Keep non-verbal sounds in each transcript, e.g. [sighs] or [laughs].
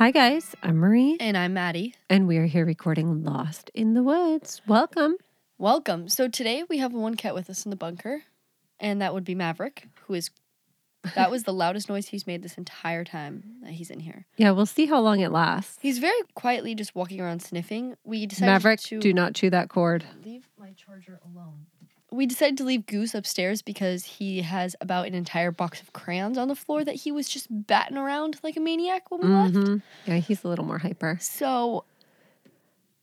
Hi, guys. I'm Marie, And I'm Maddie. and we are here recording Lost in the Woods. Welcome. Welcome. So today we have one cat with us in the bunker, and that would be Maverick, who is that was the [laughs] loudest noise he's made this entire time that he's in here. Yeah, we'll see how long it lasts. He's very quietly just walking around sniffing. We decided Maverick, to do not chew that cord. leave my charger alone. We decided to leave Goose upstairs because he has about an entire box of crayons on the floor that he was just batting around like a maniac when we left. Mhm. Yeah, he's a little more hyper. So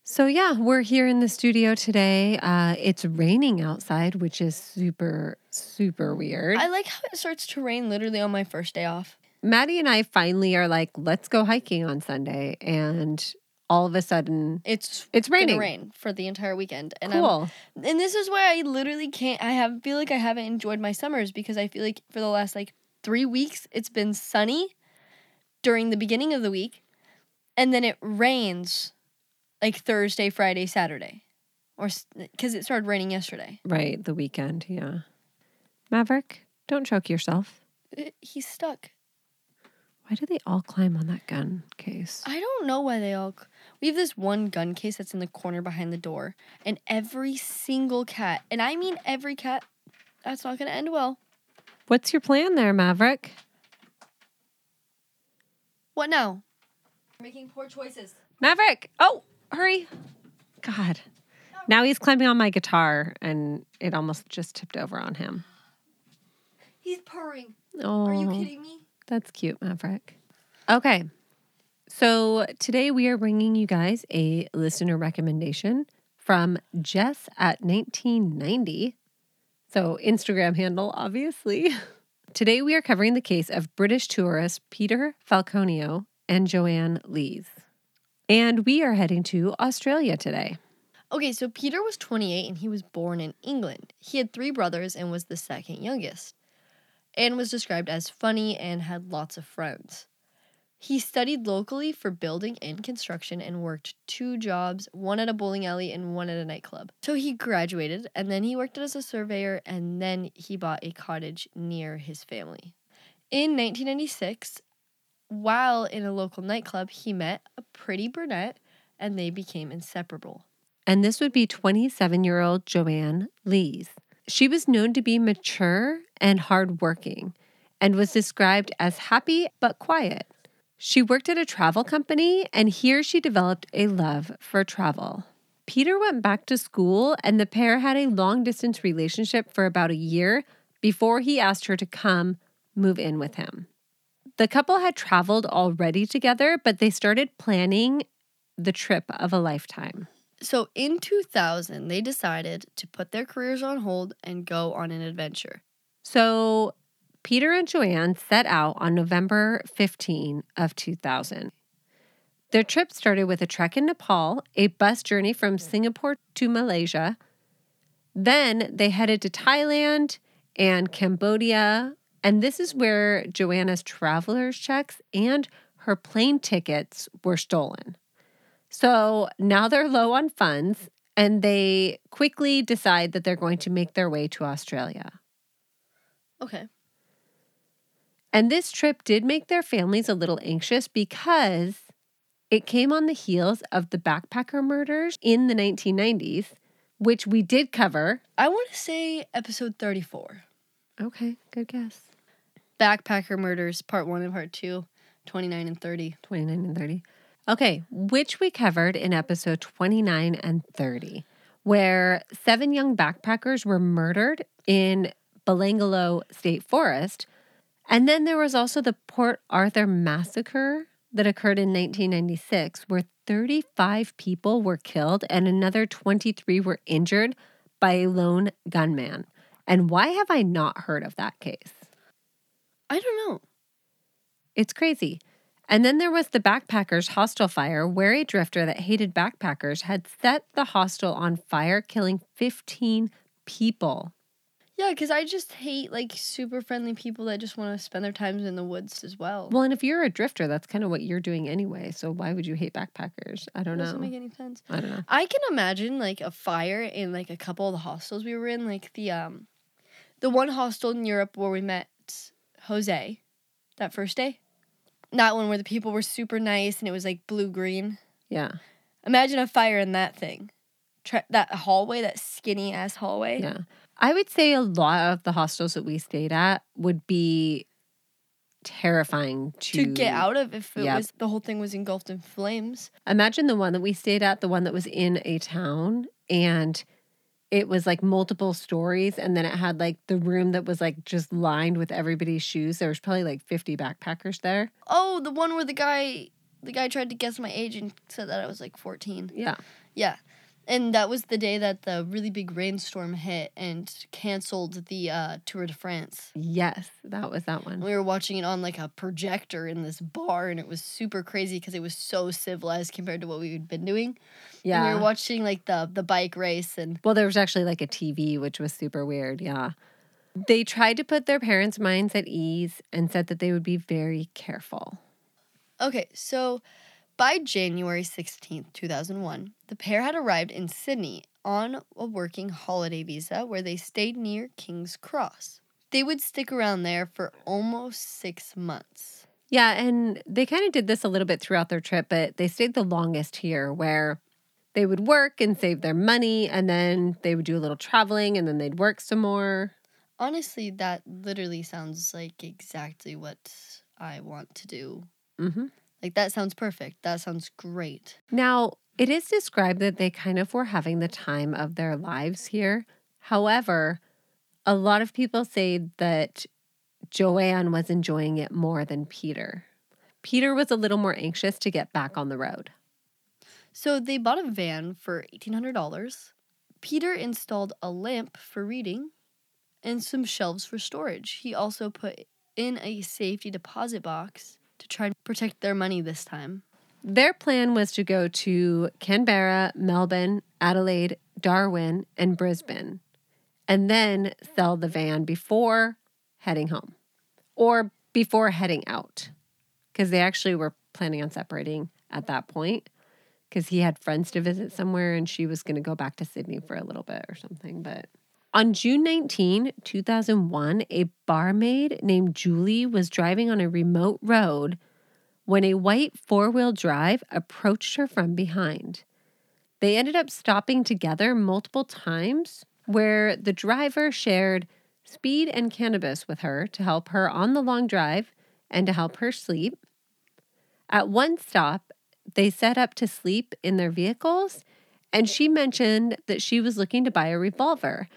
So, yeah, we're here in the studio today. Uh, it's raining outside, which is super, super weird. I like how it starts to rain literally on my first day off. Maddie and I finally are like, let's go hiking on Sunday. And all of a sudden, It's it's raining. rain for the entire weekend, and I'm Cool. and this is why I literally can't. I have feel like I haven't enjoyed my summers because I feel like for the last like three weeks it's been sunny during the beginning of the week, and then it rains like Thursday, Friday, Saturday, or because it started raining yesterday. Right. The weekend. Yeah. Maverick, don't choke yourself. Uh, he's stuck. Why do they all climb on that gun case? I don't know why they all. C- We have this one gun case that's in the corner behind the door, and every single cat, and I mean every cat, that's not going to end well. What's your plan there, Maverick? What now? Making poor choices. Maverick! Oh, hurry. God. Now he's climbing on my guitar and it almost just tipped over on him. He's purring. Oh, Are you oh, kidding me? that's cute, Maverick. Okay. So today we are bringing you guys a listener recommendation from Jess at 1990. So, Instagram handle, obviously. [laughs] Today we are covering the case of British tourist Peter Falconio and Joanne Lees. And we are heading to Australia today. Okay, so Peter was 28 and he was born in England. He had three brothers and was the second youngest, and was described as funny and had lots of friends. He studied locally for building and construction and worked two jobs, one at a bowling alley and one at a nightclub. So he graduated and then he worked as a surveyor and then he bought a cottage near his family. In 1996, while in a local nightclub, he met a pretty brunette and they became inseparable. And this would be 27 year old Joanne Lees. She was known to be mature and hardworking and was described as happy but quiet. She worked at a travel company, and here she developed a love for travel. Peter went back to school, and the pair had a long distance relationship for about a year before he asked her to come move in with him. The couple had traveled already together, but they started planning the trip of a lifetime. So in 2000, they decided to put their careers on hold and go on an adventure. So Peter and Joanne set out on November 15 of 2000. Their trip started with a trek in Nepal, a bus journey from mm. Singapore to Malaysia. Then they headed to Thailand and Cambodia, and this is where Joanna's traveler's checks and her plane tickets were stolen. So now they're low on funds and they quickly decide that they're going to make their way to Australia. Okay. And this trip did make their families a little anxious because it came on the heels of the backpacker murders in the 1990s, which we did cover. I want to say episode 34. Okay, good guess. Backpacker Murders, part one and part two, 29 and 30. 29 and 30. Okay, which we covered in episode 29 and 30, where seven young backpackers were murdered in Belanglo State Forest. And then there was also the Port Arthur massacre that occurred in 1996, where 35 people were killed and another 23 were injured by a lone gunman. And why have I not heard of that case? I don't know. It's crazy. And then there was the backpackers' hostel fire, where a drifter that hated backpackers had set the hostel on fire, killing 15 people. Yeah, because I just hate like super friendly people that just want to spend their times in the woods as well. Well, and if you're a drifter, that's kind of what you're doing anyway. So why would you hate backpackers? I don't know. doesn't make any sense. I don't know. I can imagine like a fire in like a couple of the hostels we were in, like the um, the one hostel in Europe where we met Jose, that first day. That one where the people were super nice and it was like blue green. Yeah. Imagine a fire in that thing. Tra- that hallway, that skinny ass hallway. Yeah. I would say a lot of the hostels that we stayed at would be terrifying to, To get out of if it Yep. was the whole thing was engulfed in flames. Imagine the one that we stayed at, the one that was in a town and it was like multiple stories and then it had like the room that was like just lined with everybody's shoes. There was probably like 50 backpackers there. Oh, the one where the guy the guy tried to guess my age and said that I was like 14. Yeah. Yeah. And that was the day that the really big rainstorm hit and canceled the uh, Tour de France. Yes, that was that one. We were watching it on like a projector in this bar, and it was super crazy because it was so civilized compared to what we had been doing. Yeah, and we were watching like the the bike race, and Well, there was actually like a TV, which was super weird. Yeah. They tried to put their parents' minds at ease and said that they would be very careful. okay, so by January sixteenth, two thousand one, the pair had arrived in Sydney on a working holiday visa, where they stayed near King's Cross. They would stick around there for almost six months. Yeah, and they kind of did this a little bit throughout their trip, but they stayed the longest here where they would work and save their money and then they would do a little traveling and then they'd work some more. Honestly, that literally sounds like exactly what I want to do. Mm hmm Like, that sounds perfect. That sounds great. Now, it is described that they kind of were having the time of their lives here. However, a lot of people say that Joanne was enjoying it more than Peter. Peter was a little more anxious to get back on the road. So, they bought a van for $1,800. Peter installed a lamp for reading and some shelves for storage. He also put in a safety deposit box try to protect their money this time. Their plan was to go to Canberra, Melbourne, Adelaide, Darwin, and Brisbane, and then sell the van before heading home or before heading out. Because they actually were planning on separating at that point because he had friends to visit somewhere and she was going to go back to Sydney for a little bit or something. But on June 19, 2001, a barmaid named Julie was driving on a remote road when a white four wheel drive approached her from behind. They ended up stopping together multiple times, where the driver shared speed and cannabis with her to help her on the long drive and to help her sleep. At one stop, they set up to sleep in their vehicles, and she mentioned that she was looking to buy a revolver.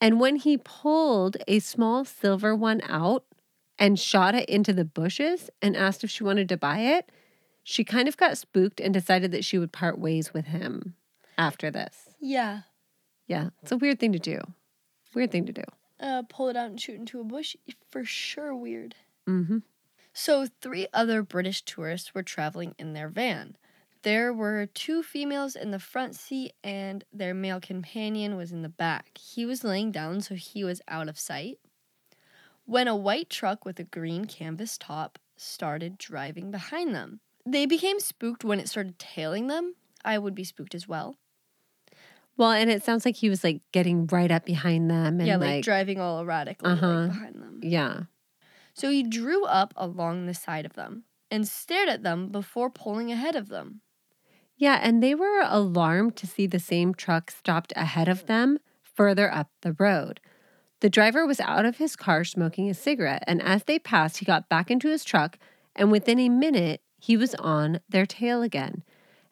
And when he pulled a small silver one out, and shot it into the bushes and asked if she wanted to buy it, she kind of got spooked and decided that she would part ways with him after this. Yeah. Yeah, it's a weird thing to do. Weird thing to do. Uh, pull it out and shoot into a bush. For sure, weird. Mm-hmm. So, three other British tourists were traveling in their van. There were two females in the front seat, and their male companion was in the back. He was laying down, so he was out of sight. When a white truck with a green canvas top started driving behind them, they became spooked when it started tailing them. I would be spooked as well. Well, and it sounds like he was like getting right up behind them and yeah, like, like, driving all erratically Uh-huh. behind them. yeah. So he drew up along the side of them and stared at them before pulling ahead of them. Yeah, and they were alarmed to see the same truck stopped ahead of them further up the road. The driver was out of his car smoking a cigarette, and as they passed, he got back into his truck, and within a minute, he was on their tail again.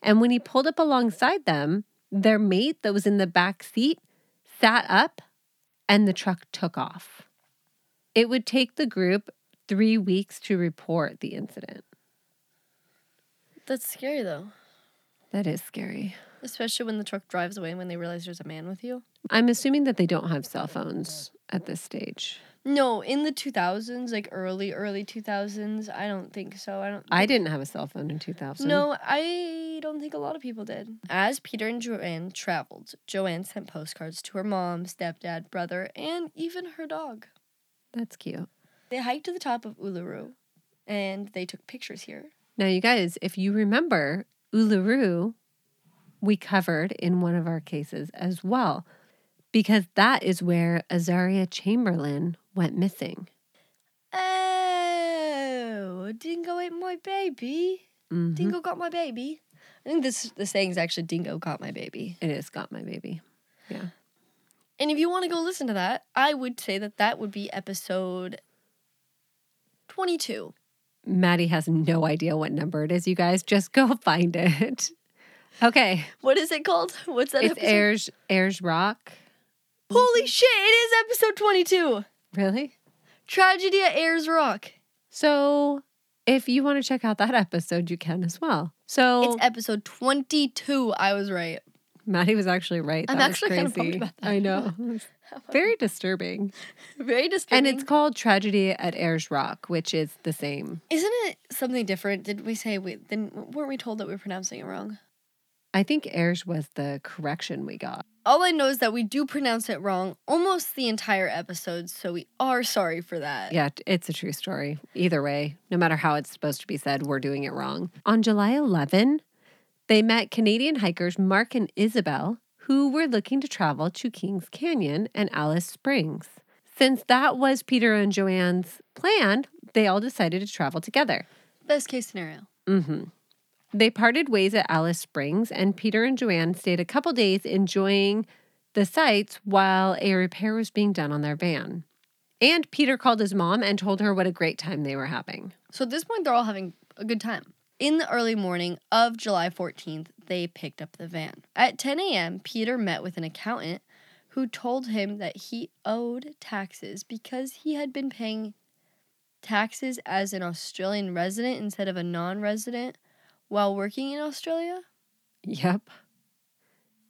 And when he pulled up alongside them, their mate that was in the back seat sat up and the truck took off. It would take the group three weeks to report the incident. That's scary though, That is scary. especially when the truck drives away and when they realize there's a man with you. I'm assuming that they don't have cell phones at this stage. No, in the 2000s, like early early 2000s, I don't think so. I don't I didn't have a cell phone in 2000. No, I don't think a lot of people did. As Peter and Joanne traveled, Joanne sent postcards to her mom, stepdad, brother, and even her dog. That's cute. They hiked to the top of Uluru and they took pictures here. Now, you guys, if you remember, Uluru, we covered in one of our cases as well, because that is where Azaria Chamberlain went missing. Oh, Dingo ate my baby. Mhm. Dingo got my baby. I think this the saying is actually Dingo got my baby. It is got my baby. Yeah. And if you want to go listen to that, I would say that that would be episode 22. Maddie has no idea what number it is, you guys. Just go [laughs] find it. Okay. What is it called? What's that It's episode? Ayers Ayers Rock. Holy shit, it is episode 22. Really? Tragedy at Ayers Rock. So if you want to check out that episode, you can as well. So It's episode 22. I was right. Maddie was actually right. I'm That actually kinda crazy. bummed about that. I know. [laughs] Very disturbing. [laughs] Very disturbing. And it's called Tragedy at Ayers Rock, which is the same. Isn't it something different? Did we say we then weren't we told that we were pronouncing it wrong? I think Ayers was the correction we got. All I know is that we do pronounce it wrong almost the entire episode, so we are sorry for that. Yeah, it's a true story. Either way, no matter how it's supposed to be said, we're doing it wrong. On July 11, they met Canadian hikers Mark and Isabel, who were looking to travel to Kings Canyon and Alice Springs. Since that was Peter and Joanne's plan, they all decided to travel together. Best case scenario. hmm They parted ways at Alice Springs, and Peter and Joanne stayed a couple days enjoying the sights while a repair was being done on their van. And Peter called his mom and told her what a great time they were having. So at this point, they're all having a good time. In the early morning of July 14th, they picked up the van. At 10 a.m., Peter met with an accountant who told him that he owed taxes because he had been paying taxes as an Australian resident instead of a non resident while working in Australia. Yep.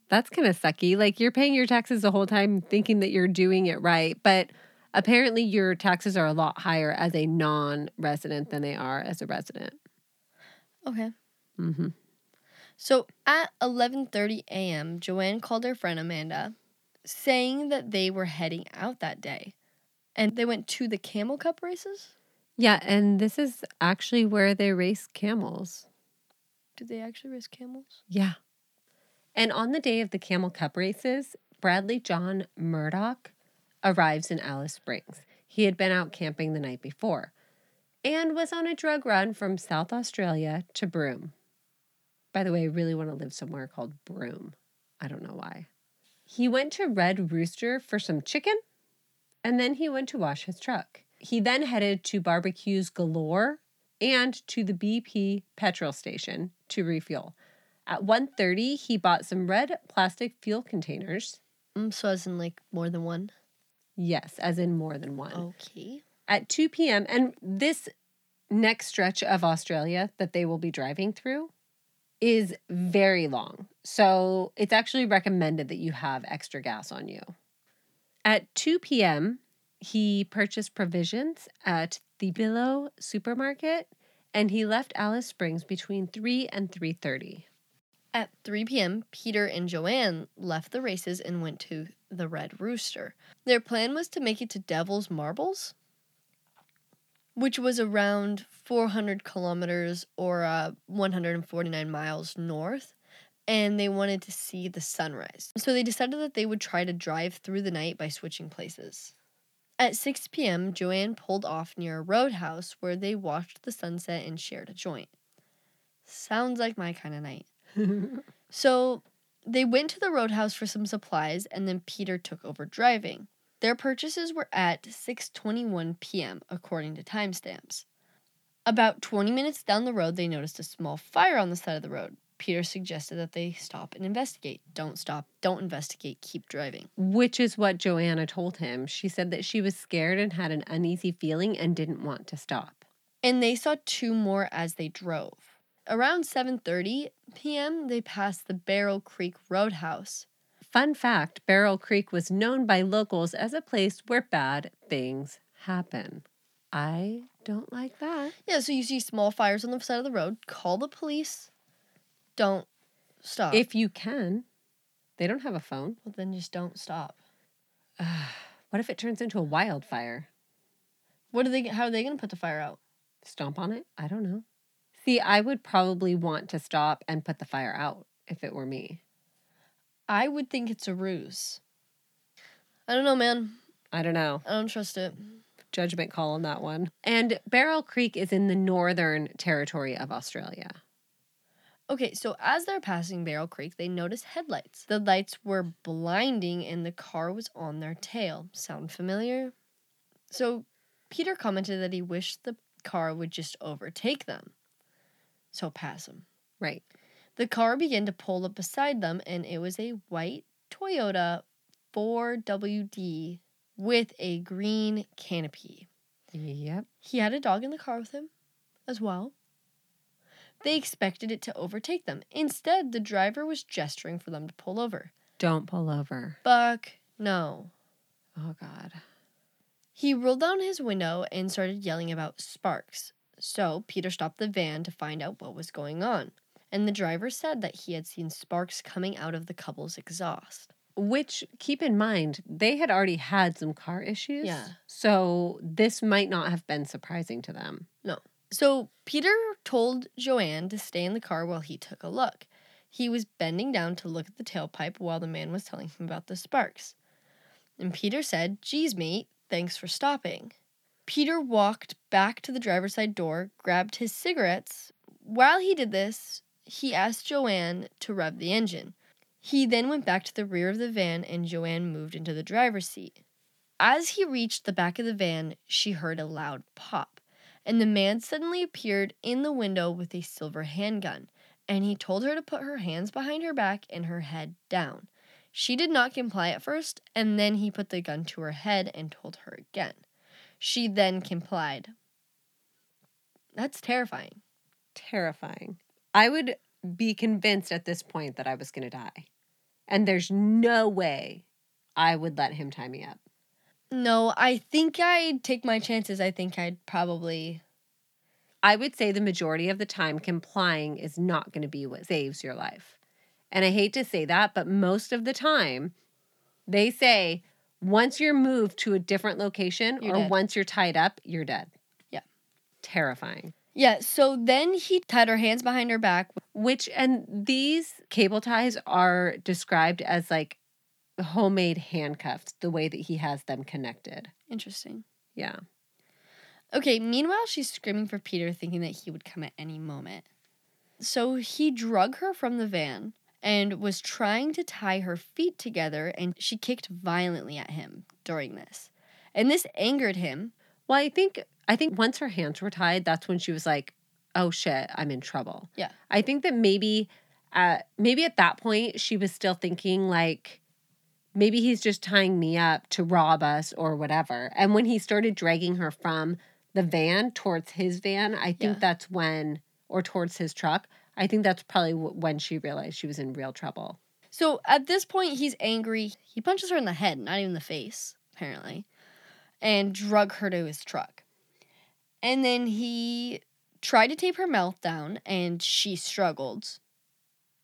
That's kind of sucky. Like you're paying your taxes the whole time thinking that you're doing it right, but apparently your taxes are a lot higher as a non resident than they are as a resident. Okay. hmm So at 11:30 a.m., Joanne called her friend Amanda, saying that they were heading out that day, and they went to the Camel Cup races. Yeah, and this is actually where they race camels. Did they actually race camels? Yeah. And on the day of the Camel Cup races, Bradley John Murdoch arrives in Alice Springs. He had been out camping the night before and was on a drug run from South Australia to Broome. By the way, I really want to live somewhere called Broome. I don't know why. He went to Red Rooster for some chicken and then he went to wash his truck. He then headed to Barbecues Galore and to the BP petrol station to refuel. At 1:30, he bought some red plastic fuel containers. Mm, so as in like more than one. Yes, as in more than one. Okay. At 2 p.m., and this next stretch of Australia that they will be driving through is very long. So it's actually recommended that you have extra gas on you. At 2 p.m., he purchased provisions at the Billow supermarket and he left Alice Springs between 3 and 3:30. At 3 p.m., Peter and Joanne left the races and went to the Red Rooster. Their plan was to make it to Devil's Marbles, which was around 400 kilometers or uh, 149 miles north, and they wanted to see the sunrise. So they decided that they would try to drive through the night by switching places. At 6 p.m., Joanne pulled off near a roadhouse where they watched the sunset and shared a joint. Sounds like my kind of night. [laughs] So they went to the roadhouse for some supplies and then Peter took over driving. Their purchases were at 6:21 p.m. according to timestamps. About 20 minutes down the road they noticed a small fire on the side of the road. Peter suggested that they stop and investigate. Don't stop, don't investigate, keep driving. Which is what Joanna told him. She said that she was scared and had an uneasy feeling and didn't want to stop. And they saw two more as they drove. Around 7:30 p.m., they passed the Barrow Creek Roadhouse. Fun fact Barrow Creek was known by locals as a place where bad things happen. I don't like that. Yeah, so you see small fires on the side of the road, call the police. Don't stop. If you can, they don't have a phone. well, then just don't stop. [sighs] What if it turns into a wildfire? What are they how are they going to put the fire out? Stomp on it? I don't know. See, I would probably want to stop and put the fire out if it were me. I would think it's a ruse. I don't know, man. I don't know. I don't trust it. judgment call on that one. And Barrow Creek is in the northern territory of Australia. Okay, so as they're passing Barrow Creek, they notice headlights. The lights were blinding and the car was on their tail. Sound familiar? So Peter commented that he wished the car would just overtake them. So pass them. Right. The car began to pull up beside them, and it was a white Toyota 4WD with a green canopy. Yep. He had a dog in the car with him as well. They expected it to overtake them. Instead, the driver was gesturing for them to pull over. Don't pull over. Buck, no. Oh, God. He rolled down his window and started yelling about sparks. So Peter stopped the van to find out what was going on. And the driver said that he had seen sparks coming out of the couple's exhaust. Which, keep in mind, they had already had some car issues. Yeah. So this might not have been surprising to them. No. So Peter told Joanne to stay in the car while he took a look. He was bending down to look at the tailpipe while the man was telling him about the sparks. And Peter said, Geez, mate, thanks for stopping. Peter walked back to the driver's side door, grabbed his cigarettes. While he did this, he asked Joanne to rev the engine. He then went back to the rear of the van and Joanne moved into the driver's seat. As he reached the back of the van, she heard a loud pop, and the man suddenly appeared in the window with a silver handgun, and he told her to put her hands behind her back and her head down. She did not comply at first, and then he put the gun to her head and told her again. She then complied. That's terrifying. Terrifying. I would be convinced at this point that I was going to die. And there's no way I would let him tie me up. No, I think I'd take my chances. I think I'd probably. I would say the majority of the time, complying is not going to be what saves your life. And I hate to say that, but most of the time, they say once you're moved to a different location You're or dead. once you're tied up, you're dead. Yeah. Terrifying. Yeah, so then he tied her hands behind her back. Which, and these cable ties are described as like homemade handcuffs, the way that he has them connected. Interesting. Yeah. Okay, meanwhile, she's screaming for Peter, thinking that he would come at any moment. So he drug her from the van and was trying to tie her feet together, and she kicked violently at him during this. And this angered him. Well, I think I think once her hands were tied, that's when she was like, "Oh shit, I'm in trouble." Yeah. I think that maybe, uh, maybe at that point she was still thinking like, maybe he's just tying me up to rob us or whatever. And when he started dragging her from the van towards his van, I think Yeah. that's when, or towards his truck. I think that's probably w- when she realized she was in real trouble. So at this point, he's angry. He punches her in the head, not even the face, apparently, and drug her to his truck. And then he tried to tape her mouth down, and she struggled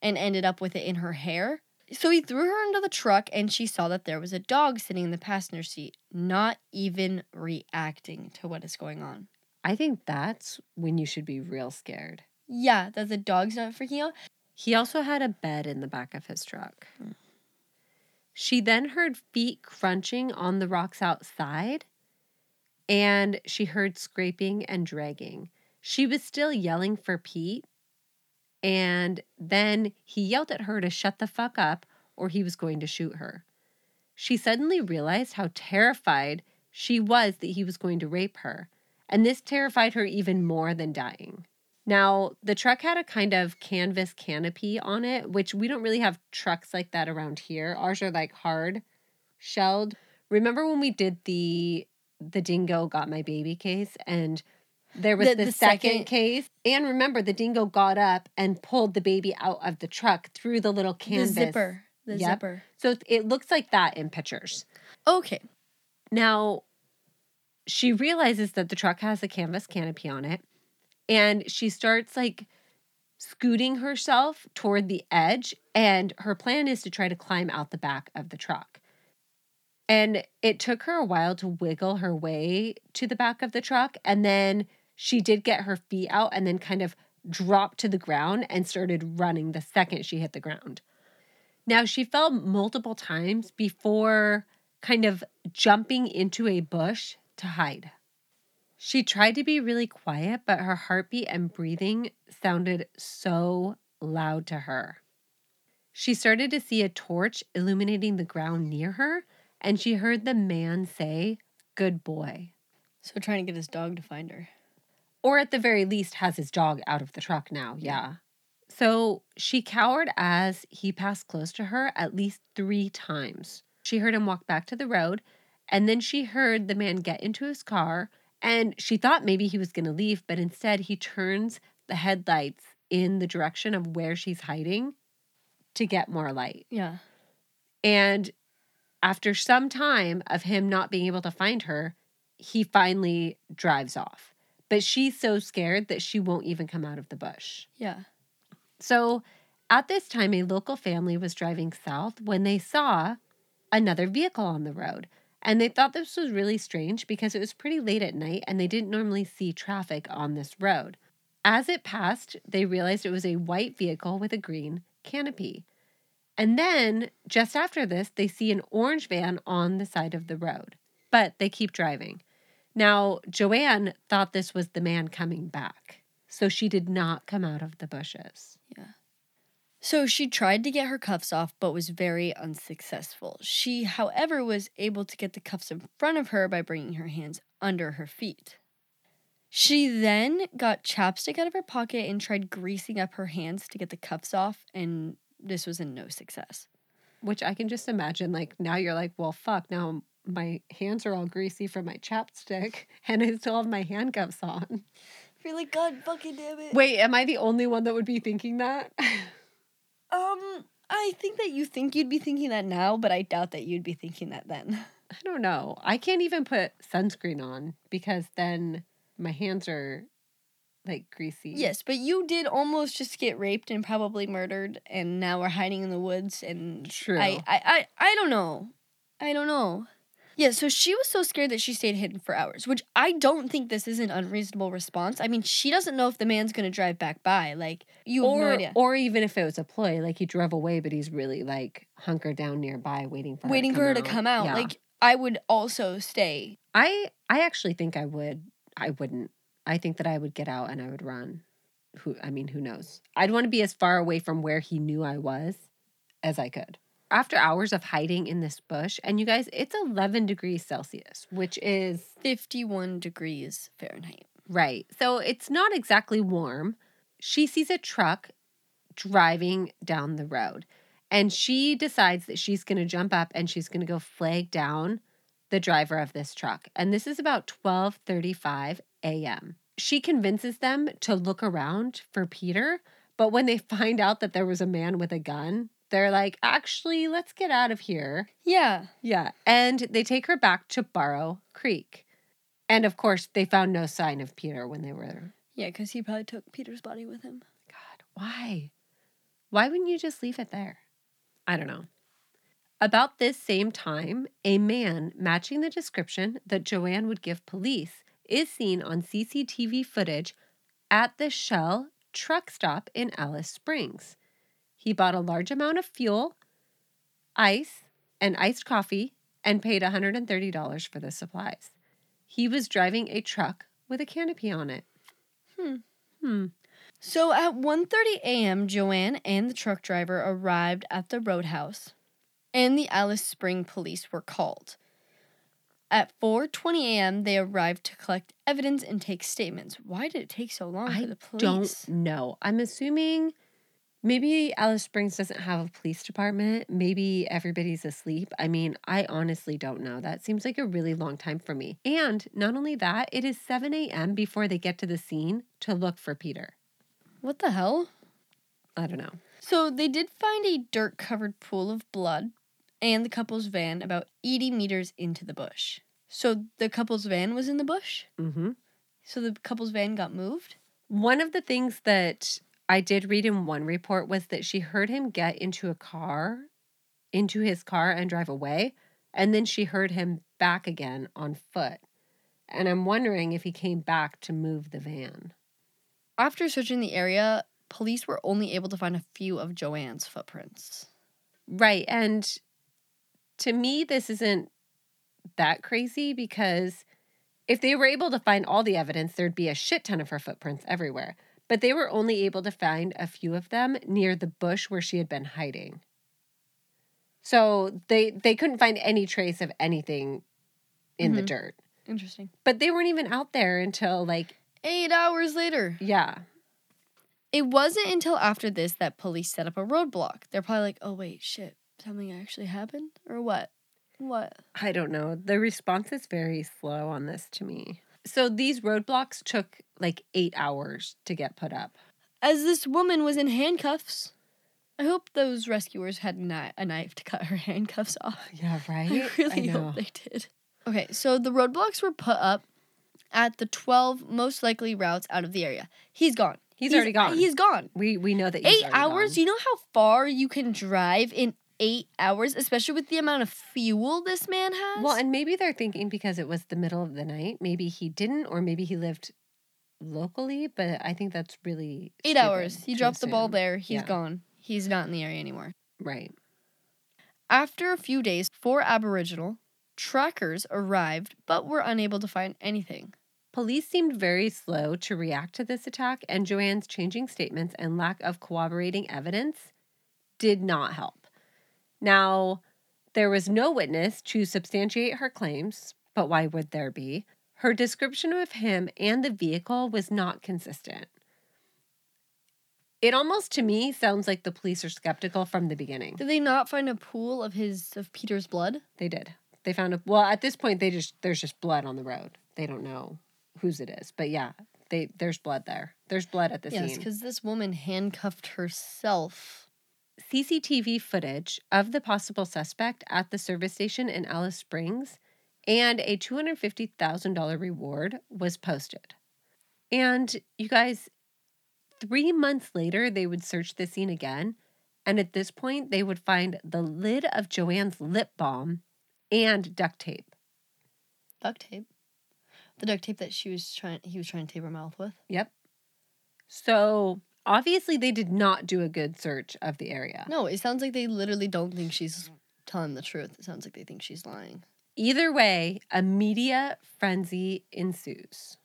and ended up with it in her hair. So he threw her into the truck, and she saw that there was a dog sitting in the passenger seat, not even reacting to what is going on. I think that's when you should be real scared. Yeah, that the dog's not freaking out. He also had a bed in the back of his truck. Hmm. She then heard feet crunching on the rocks outside, and she heard scraping and dragging. She was still yelling for Pete, and then he yelled at her to shut the fuck up or he was going to shoot her. She suddenly realized how terrified she was that he was going to rape her, and this terrified her even more than dying. Now, the truck had a kind of canvas canopy on it, which we don't really have trucks like that around here. Ours are like hard shelled. Remember when we did the the dingo got my baby case and there was The- the, the second, second- case. And remember the dingo got up and pulled the baby out of the truck through the little canvas. The zipper. The Yep. zipper. So it- it looks like that in pictures. Okay. Now, she realizes that the truck has a canvas canopy on it, and she starts like scooting herself toward the edge. And her plan is to try to climb out the back of the truck. And it took her a while to wiggle her way to the back of the truck. And then she did get her feet out and then kind of dropped to the ground and started running the second she hit the ground. Now, she fell multiple times before kind of jumping into a bush to hide. She tried to be really quiet, but her heartbeat and breathing sounded so loud to her. She started to see a torch illuminating the ground near her, and she heard the man say, Good boy. So trying to get his dog to find her. Or at the very least, has his dog out of the truck now. Yeah. So she cowered as he passed close to her at least three times. She heard him walk back to the road, and then she heard the man get into his car, and she thought maybe he was going to leave, but instead he turns the headlights in the direction of where she's hiding to get more light. Yeah. And after some time of him not being able to find her, he finally drives off. But she's so scared that she won't even come out of the bush. Yeah. So at this time, a local family was driving south when they saw another vehicle on the road. And they thought this was really strange because it was pretty late at night and they didn't normally see traffic on this road. As it passed, they realized it was a white vehicle with a green canopy. And then, just after this, they see an orange van on the side of the road, but they keep driving. Now, Joanne thought this was the man coming back, so she did not come out of the bushes. Yeah. So she tried to get her cuffs off, but was very unsuccessful. She, however, was able to get the cuffs in front of her by bringing her hands under her feet. She then got chapstick out of her pocket and tried greasing up her hands to get the cuffs off, and this was a no success. Which I can just imagine, like, now you're like, well, fuck, now my hands are all greasy from my chapstick [laughs] and I still have my handcuffs on. You're like, God fucking damn it. Wait, am I the only one that would be thinking that? [laughs] Um, I think that you think you'd be thinking that now, but I doubt that you'd be thinking that then. I don't know. I can't even put sunscreen on because then my hands are like greasy. Yes, but you did almost just get raped and probably murdered, and now we're hiding in the woods. And True. I, I, I, I don't know. I don't know. Yeah, so she was so scared that she stayed hidden for hours, which I don't think this is an unreasonable response. I mean, she doesn't know if the man's gonna drive back by. Like, you have or, no idea. or even if it was a ploy, like he drove away, but he's really like hunkered down nearby, waiting for Waiting for her to come out. Yeah. Like, I would also stay. I, I actually think I would. I wouldn't. I think that I would get out and I would run. Who? I mean, who knows? I'd want to be as far away from where he knew I was as I could. After hours of hiding in this bush, and you guys, it's 11 degrees Celsius, which is 51 degrees Fahrenheit. Right. So it's not exactly warm. She sees a truck driving down the road and she decides that she's going to jump up and she's going to go flag down the driver of this truck. And this is about 12:35 a.m. She convinces them to look around for Peter, but when they [laughs] find out that there was a man with a gun, they're like, "Actually, let's get out of here." Yeah. Yeah. And they take her back to Barrow Creek. And of course, they found no sign of Peter when they were. There. Yeah, because he probably took Peter's body with him. God, why? Why wouldn't you just leave it there? I don't know. About this same time, a man matching the description that Joanne would give police is seen on CCTV footage at the Shell truck stop in Alice Springs. He bought a large amount of fuel, ice, and iced coffee and paid $130 for the supplies. He was driving a truck with a canopy on it. Hmm. Hmm. So at 1:30 a.m., Joanne and the truck driver arrived at the roadhouse, and the Alice Spring police were called. At 4:20 a.m., they arrived to collect evidence and take statements. Why did it take so long I for the police? I don't know. I'm assuming maybe Alice Springs doesn't have a police department. Maybe everybody's asleep. I mean, I honestly don't know. That seems like a really long time for me. And not only that, it is 7 a.m. before they get to the scene to look for Peter. What the hell? I don't know. So they did find a dirt-covered pool of blood and the couple's van about 80 meters into the bush. So the couple's van was in the bush? Mm-hmm. So the couple's van got moved? One of the things that I did read in one report was that she heard him get into a car, into his car and drive away, and then she heard him back again on foot. And I'm wondering if he came back to move the van. After searching the area, police were only able to find a few of Joanne's footprints. Right. And to me, this isn't that crazy because If they were able to find all the evidence, there'd be a shit ton of her footprints everywhere. But they were only able to find a few of them near the bush where she had been hiding. So they they couldn't find any trace of anything in the Mhm. dirt. Interesting. But they weren't even out there until like Eight hours later. yeah. It wasn't until after this that police set up a roadblock. They're probably like, oh, wait, shit, something actually happened? Or what? What? I don't know. The response is very slow on this to me. So these roadblocks took like 8 hours to get put up. As this woman was in handcuffs, I hope those rescuers had ni- a knife to cut her [laughs] handcuffs off. Yeah, right? I really hope they did. Okay, so the roadblocks were put up at the 12 most likely routes out of the area. He's gone. He's, already gone. He's gone. we we know that he's Eight hours? gone. You know how far you can drive in eight hours, especially with the amount of fuel this man has? Well, and maybe they're thinking because it was the middle of the night, maybe he didn't, or maybe he lived locally. But I think that's really eight hours. He dropped the ball there. He's Yeah. gone. He's not in the area anymore. Right. After a few days, four Aboriginal trackers arrived but were unable to find anything. Police seemed very slow to react to this attack, and Joanne's changing statements and lack of corroborating evidence did not help. Now, there was no witness to substantiate her claims, but why would there be? Her description of him and the vehicle was not consistent. It almost to me sounds like the police are skeptical from the beginning. Did they not find a pool of his of Peter's blood? They did. They found a well at this point they just there's just blood on the road. They don't know whose it is. But yeah, they there's blood there. There's blood at the yes, scene. because this woman handcuffed herself. CCTV footage of the possible suspect at the service station in Alice Springs and a $250,000 reward was posted. And you guys, three months later, they would search the scene again. And at this point, they would find the lid of Joanne's lip balm and duct tape. Duct tape. The duct tape that she was trying he was trying to tape her mouth with. Yep. So obviously, they did not do a good search of the area. No, it sounds like they literally don't think she's telling the truth. It sounds like they think she's lying. Either way, a media frenzy ensues.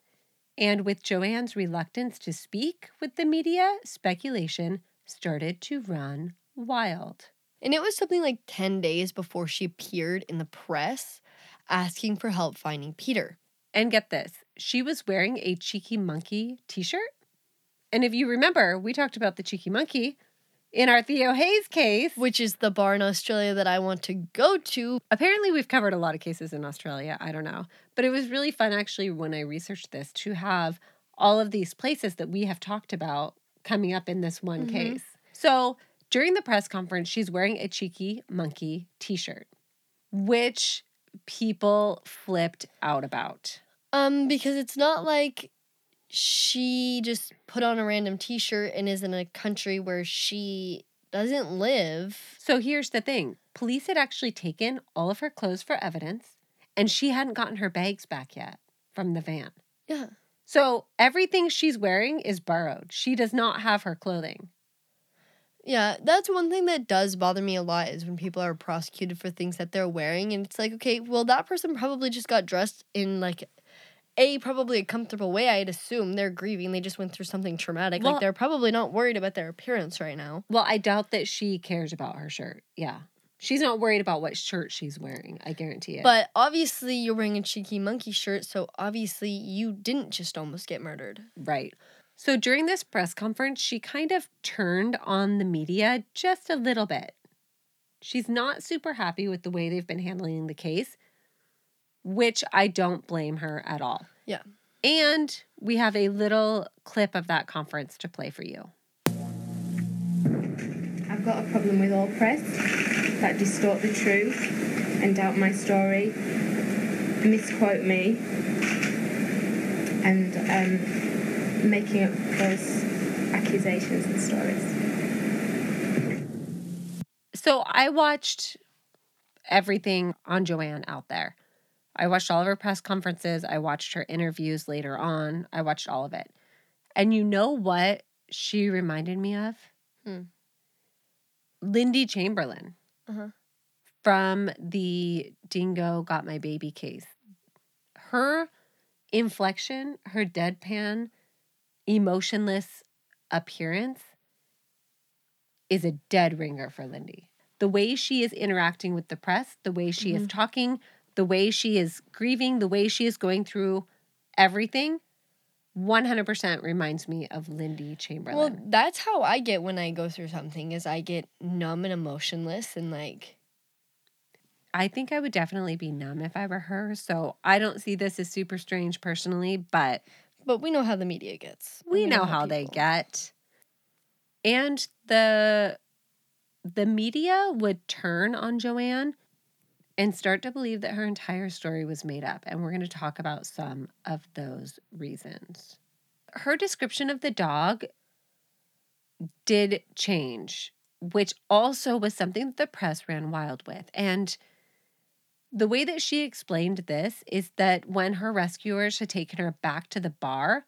And with Joanne's reluctance to speak with the media, speculation started to run wild. And it was something like 10 days before she appeared in the press asking for help finding Peter. And get this, she was wearing a Cheeky Monkey t shirt. And if you remember, we talked about the Cheeky Monkey in our Theo Hayes case. which is the bar in Australia that I want to go to. Apparently, we've covered a lot of cases in Australia. I don't know. But it was really fun, actually, when I researched this to have all of these places that we have talked about coming up in this one Mhm. case. So during the press conference, she's wearing a cheeky monkey t shirt, which people flipped out about. Um, because it's not like she just put on a random t-shirt and is in a country where she doesn't live. So here's the thing police had actually taken all of her clothes for evidence, and she hadn't gotten her bags back yet from the van. Yeah. So everything she's wearing is borrowed. She does not have her clothing. Yeah, that's one thing that does bother me a lot is when people are prosecuted for things that they're wearing and it's like, okay, well that person probably just got dressed in like a probably a comfortable way, I'd assume. They're grieving. They just went through something traumatic. Well- like they're probably not worried about their appearance right now. Well, I doubt that she cares about her shirt. Yeah. She's not worried about what shirt she's wearing. I guarantee it. But obviously you're wearing a cheeky monkey shirt, so obviously you didn't just almost get murdered. right. So during this press conference, she kind of turned on the media just a little bit. She's not super happy with the way they've been handling the case, which I don't blame her at all. Yeah. And we have a little clip of that conference to play for you. I've got a problem with all press that distort the truth and doubt my story, misquote me, and um, making up false accusations and stories. So I watched everything on Joanne out there. I watched all of her press conferences. I watched her interviews later on. I watched all of it. And you know what she reminded me of? Hmm. Lindy Chamberlain Uh-huh. from the Dingo Got My Baby case. Her inflection, her deadpan, emotionless appearance is a dead ringer for Lindy. The way she is interacting with the press, the way she is talking, the way she is grieving, the way she is going through everything 100% reminds me of Lindy Chamberlain. Well, that's how I get when I go through something is I get numb and emotionless and like I think I would definitely be numb if I were her. So I don't see this as super strange personally, but but we know how the media gets. and we know how they get. And the the media would turn on Joanne and start to believe that her entire story was made up. And we're going to talk about some of those reasons. Her description of the dog did change, which also was something that the press ran wild with. And the way that she explained this is that when her rescuers had taken her back to the bar,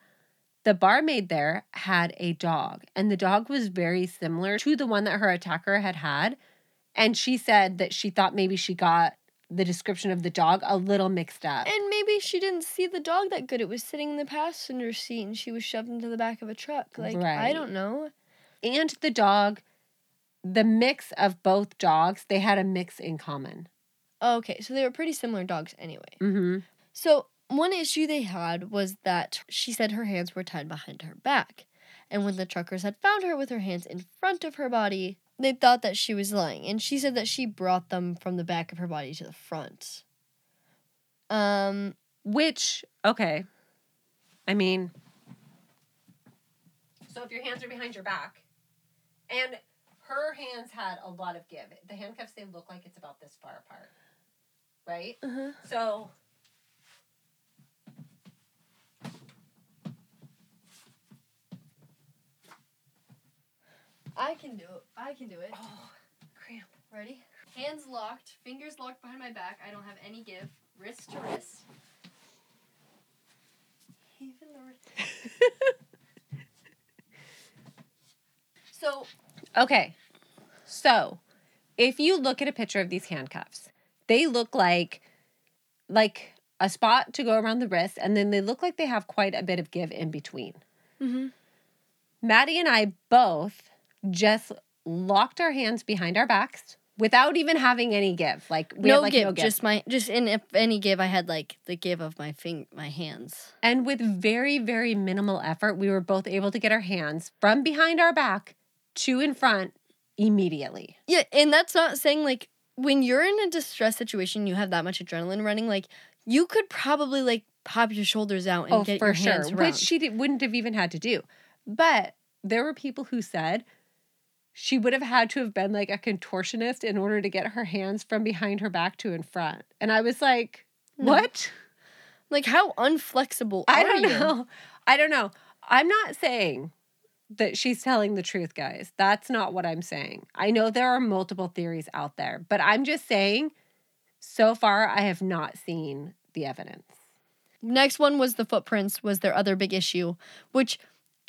the barmaid there had a dog, and the dog was very similar to the one that her attacker had had. And she said that she thought maybe she got the description of the dog a little mixed up. And maybe she didn't see the dog that good. It was sitting in the passenger seat and she was shoved into the back of a truck. Like I don't know. And the dog, the mix of both dogs, they had a mix in common. Okay, so they were pretty similar dogs anyway. Mm-hmm. So one issue they had was that she said her hands were tied behind her back. And when the truckers had found her with her hands in front of her body, they thought that she was lying. And she said that she brought them from the back of her body to the front. Um, Which, okay. I mean, so if your hands are behind your back, and her hands had a lot of give, the handcuffs, they look like it's about this far apart, right? uh-huh. So. I can do it. I can do it. Oh, cramp. Ready? Hands locked, fingers locked behind my back. I don't have any give. Wrist to wrist. Even the wrist. So Okay. So, if you look at a picture of these handcuffs, they look like like a spot to go around the wrist and then they look like they have quite a bit of give in between. Mhm. Maddie and I both just locked our hands behind our backs without even having any give. Like we no, had like give, no give. just my just in if any give I had like the give of my fing my hands. and with very very minimal effort, we were both able to get our hands from behind our back to in front immediately. Yeah, and that's not saying like when you're in a distress situation, you have that much adrenaline running. Like you could probably like pop your shoulders out and oh, get for your sure, hands around. which she did, wouldn't have even had to do. But there were people who said she would have had to have been like a contortionist in order to get her hands from behind her back to in front. And I was like, No. what? like how unflexible I are don't you? know. I don't know. I'm not saying that she's telling the truth, guys. That's not what I'm saying. I know there are multiple theories out there, but I'm just saying so far I have not seen the evidence. Next one was the footprints was their other big issue, which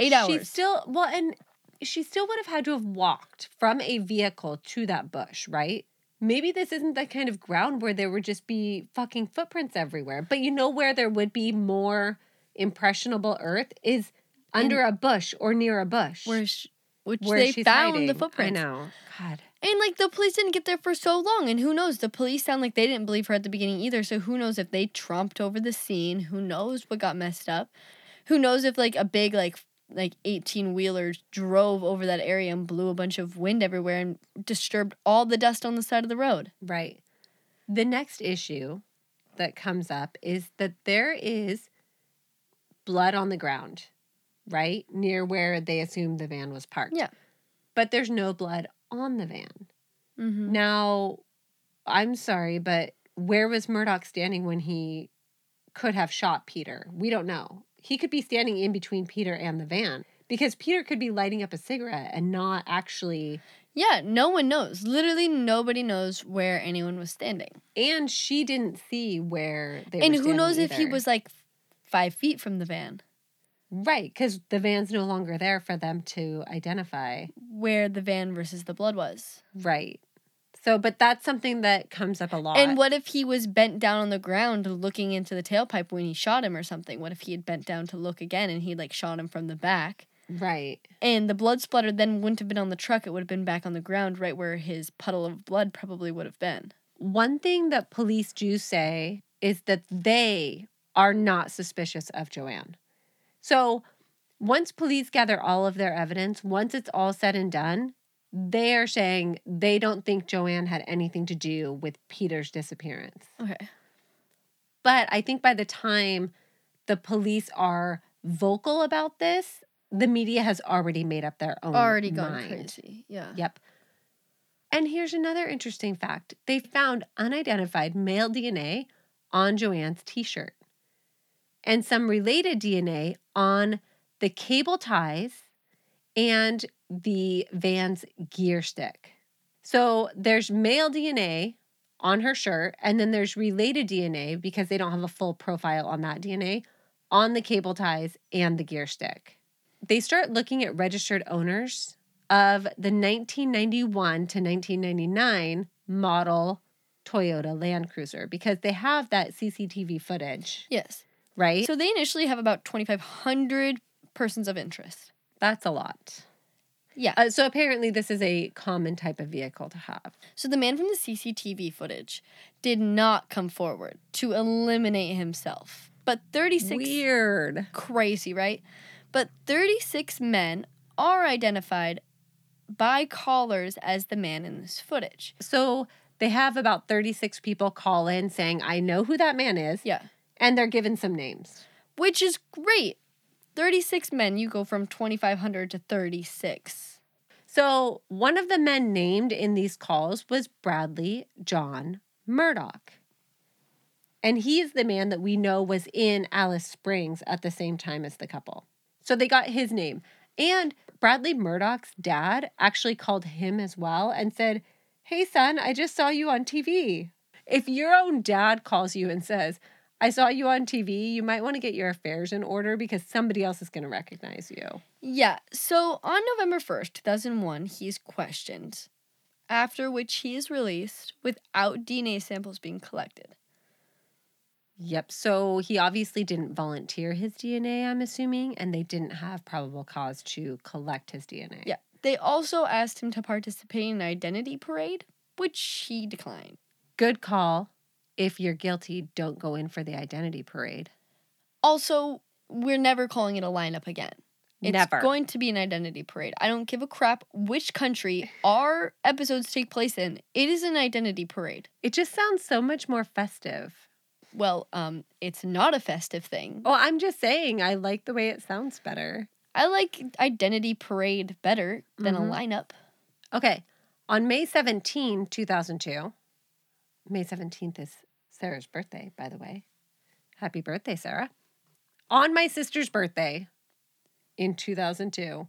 eight She hours. still well, and she still would have had to have walked from a vehicle to that bush, right? Maybe this isn't the kind of ground where there would just be fucking footprints everywhere. But you know where there would be more impressionable earth is under a bush or near a bush. where sh which where they found hiding. the footprints. I know. God. And like the police didn't get there for so long, and who knows? The police sound like they didn't believe her at the beginning either. So who knows if they tromped over the scene? Who knows what got messed up? Who knows if like a big like like eighteen wheelers drove over that area and blew a bunch of wind everywhere and disturbed all the dust on the side of the road? Right. The next issue that comes up is that there is blood on the ground, right? Near where they assume the van was parked. Yeah. But there's no blood on the van. Mm-hmm. Now, I'm sorry, but where was Murdoch standing when he could have shot Peter? We don't know. He could be standing in between Peter and the van because Peter could be lighting up a cigarette and not actually. Yeah, no one knows. Literally, nobody knows where anyone was standing. And she didn't see where they and who knows if he was like five feet from the van, Right, because the van's no longer there for them to identify. where the van versus the blood was. Right. So, but that's something that comes up a lot. And what if he was bent down on the ground looking into the tailpipe when he shot him or something? What if he had bent down to look again and he like shot him from the back? Right. And the blood splatter then wouldn't have been on the truck. It would have been back on the ground, right where his puddle of blood probably would have been. One thing that police do say is that they are not suspicious of Joanne. So, once police gather all of their evidence, once it's all said and done, they are saying they don't think Joanne had anything to do with Peter's disappearance. Okay. But I think by the time the police are vocal about this, the media has already made up their own Already gone mind. crazy. Yeah. Yep. And here's another interesting fact. They found unidentified male DNA on Joanne's t-shirt and some related DNA on the cable ties and the van's gear stick. So there's male DNA on her shirt, and then there's related DNA because they don't have a full profile on that DNA on the cable ties and the gear stick. They start looking at registered owners of the 1991 to 1999 model Toyota Land Cruiser because they have that CCTV footage, Yes. right? So they initially have about 2,500 persons of interest. That's a lot. Yeah. Uh, so apparently, this is a common type of vehicle to have. So the man from the CCTV footage did not come forward to eliminate himself. But 36 Weird. crazy, right? But 36 men are identified by callers as the man in this footage. So they have about 36 people call in saying, I know who that man is. Yeah. And they're given some names. Which is great. 36 men, you go from 2,500 to 36. So one of the men named in these calls was Bradley John Murdoch. And he is the man that we know was in Alice Springs at the same time as the couple. So they got his name. And Bradley Murdoch's dad actually called him as well and said, Hey, son, I just saw you on TV. If your own dad calls you and says, I saw you on TV, you might want to get your affairs in order because somebody else is going to recognize you. Yeah, so on November 1st, 2001, he's questioned, after which he is released without DNA samples being collected. Yep. So he obviously didn't volunteer his DNA, I'm assuming, and they didn't have probable cause to collect his DNA. Yeah. They also asked him to participate in an identity parade, which he declined. Good call. If you're guilty, don't go in for the identity parade. Also, we're never calling it a lineup again. It's Never. going to be an identity parade. I don't give a crap which country our episodes take place in. It is an identity parade. It just sounds so much more festive. Well, um, it's not a festive thing. Oh, I'm just saying, I like the way it sounds better. I like identity parade better than Mhm. a lineup. Okay. On May 17, 2002, May 17th is Sarah's birthday, by the way. Happy birthday, Sarah. On my sister's birthday in 2002.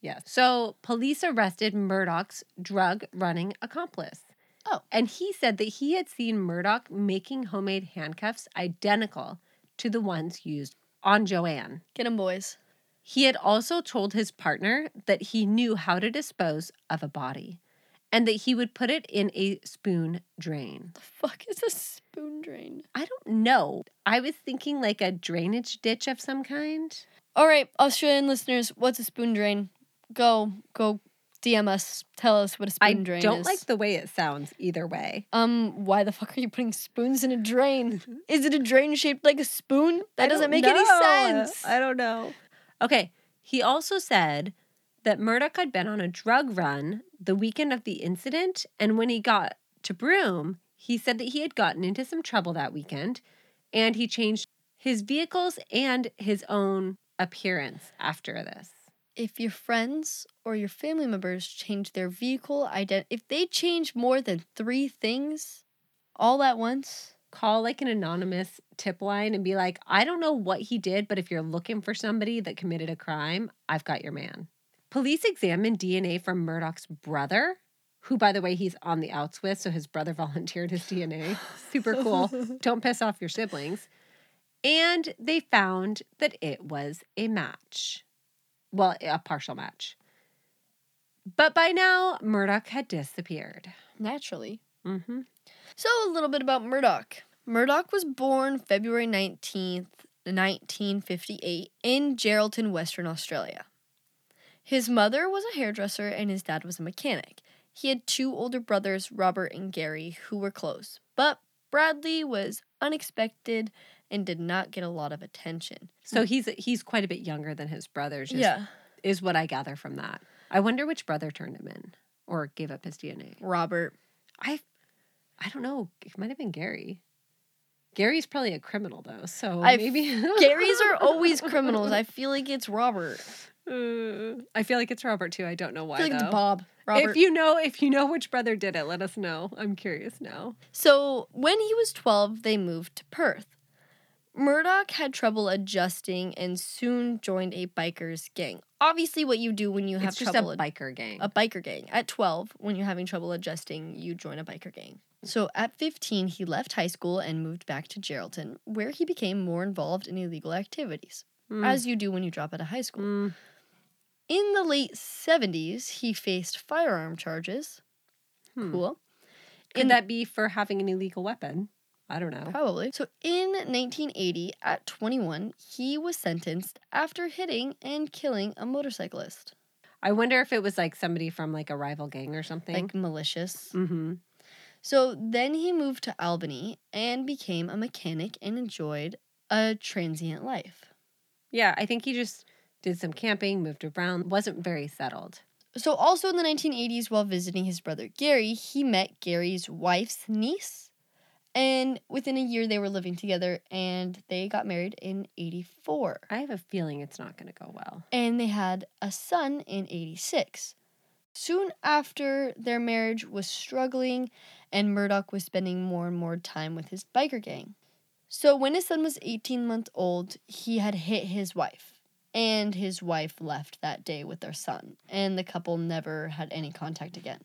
Yes. So police arrested Murdoch's drug running accomplice. Oh. And he said that he had seen Murdoch making homemade handcuffs identical to the ones used on Joanne. Get 'em, boys. He had also told his partner that he knew how to dispose of a body and that he would put it in a spoon drain. The fuck is a spoon drain? I don't know. I was thinking like a drainage ditch of some kind. All right, Australian listeners, what's a spoon drain? Go, go, DM us. Tell us what a spoon I drain is. I don't like the way it sounds either way. Um, why the fuck are you putting spoons in a drain? Is it a drain shaped like a spoon? That I doesn't make any sense. I don't know. Okay. He also said that Murdoch had been on a drug run the weekend of the incident. And when he got to Broome, he said that he had gotten into some trouble that weekend and he changed his vehicles and his own appearance after this. if your friends or your family members change their vehicle ident if they change more than three things all at once, Call like an anonymous tip line and be like, I don't know what he did, but if you're looking for somebody that committed a crime, I've got your man. Police examined DNA from Murdoch's brother, who, by the way, he's on the outs with, so his brother [laughs] volunteered his DNA. [laughs] Super cool. Don't piss off your siblings. And they found that it was a match. Well, a partial match. But by now, Murdoch had disappeared. Naturally. Mm-hmm. So, a little bit about Murdoch. Murdoch was born February 19th, 1958, in Geraldton, Western Australia. His mother was a hairdresser and his dad was a mechanic. He had two older brothers, Robert and Gary, who were close, but Bradley was unexpected and did not get a lot of attention. So he's he's quite a bit younger than his brothers. Is, Yeah, is what I gather from that. I wonder which brother turned him in or gave up his DNA. Robert. I I don't know. It might have been Gary. Gary's probably a criminal though, so I- maybe Garys are always [laughs] criminals. I feel like it's Robert. Uh, I feel like it's Robert too. I don't know I why feel like though. it's Bob. Robert. If you know, if you know which brother did it, let us know. I'm curious now. So, when he was 12, they moved to Perth. Murdoch had trouble adjusting and soon joined a biker's gang. Obviously, what you do when you have it's just trouble a biker gang. a biker gang. At 12, when you're having trouble adjusting, you join a biker gang. So at 15, he left high school and moved back to Geraldton, where he became more involved in illegal activities, Mm. as you do when you drop out of high school. Mm. In the late 70s, he faced firearm charges. Hmm. Cool. Could In- that be for having an illegal weapon? I don't know. Probably. So in 1980, at 21, he was sentenced after hitting and killing a motorcyclist. I wonder if it was like somebody from like a rival gang or something. Like malicious. mm-hmm. So then he moved to Albany and became a mechanic and enjoyed a transient life. Yeah, I think he just did some camping, moved around, wasn't very settled. So also in the 1980s, while visiting his brother Gary, he met Gary's wife's niece. And within a year, they were living together and they got married in 84. I have a feeling it's not going to go well. and they had a son in 86. Soon after, their marriage was struggling, and Murdoch was spending more and more time with his biker gang. So, when his son was 18 months old, he had hit his wife, and his wife left that day with their son, and the couple never had any contact again.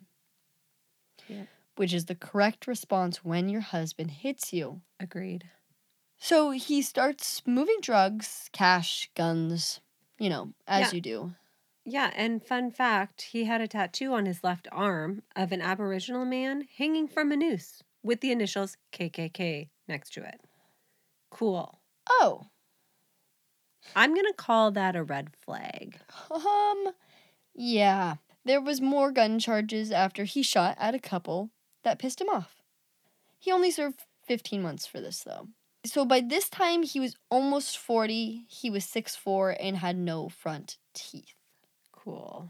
Yep. Which is the correct response when your husband hits you. Agreed. So he starts moving drugs, cash, guns, you know, as Yeah. you do. Yeah, and fun fact, he had a tattoo on his left arm of an Aboriginal man hanging from a noose with the initials KKK next to it. Cool. Oh, I'm going to call that a red flag. um, yeah. There was more gun charges after he shot at a couple that pissed him off. He only served 15 months for this, though. So by this time, he was almost 40, he was 6'4, and had no front teeth. Cool.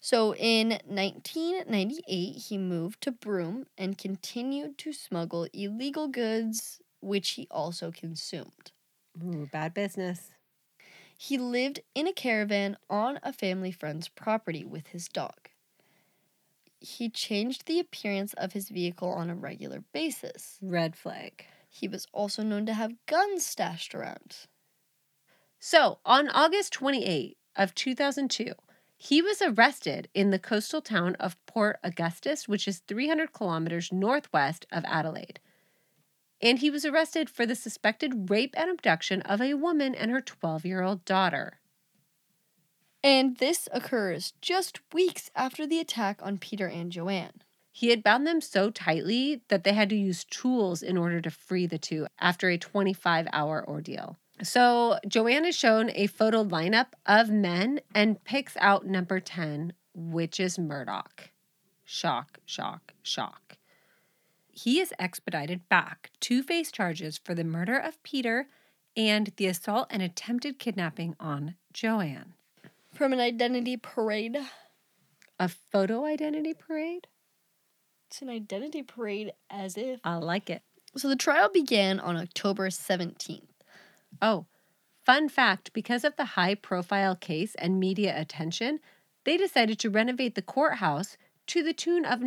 So in 1998, he moved to Broome and continued to smuggle illegal goods, which he also consumed. Ooh, bad business. He lived in a caravan on a family friend's property with his dog. He changed the appearance of his vehicle on a regular basis. Red flag. He was also known to have guns stashed around. So, on August 28 of 2002, he was arrested in the coastal town of Port Augustus, which is 300 kilometers northwest of Adelaide. And he was arrested for the suspected rape and abduction of a woman and her 12 year old daughter. And this occurs just weeks after the attack on Peter and Joanne. He had bound them so tightly that they had to use tools in order to free the two after a 25 hour ordeal. So, Joanne is shown a photo lineup of men and picks out number 10, which is Murdoch. Shock, shock, shock. He is expedited back to face charges for the murder of Peter and the assault and attempted kidnapping on Joanne. From an identity parade. A photo identity parade? It's an identity parade as if. I like it. So the trial began on October 17th. Oh, fun fact because of the high profile case and media attention, they decided to renovate the courthouse to the tune of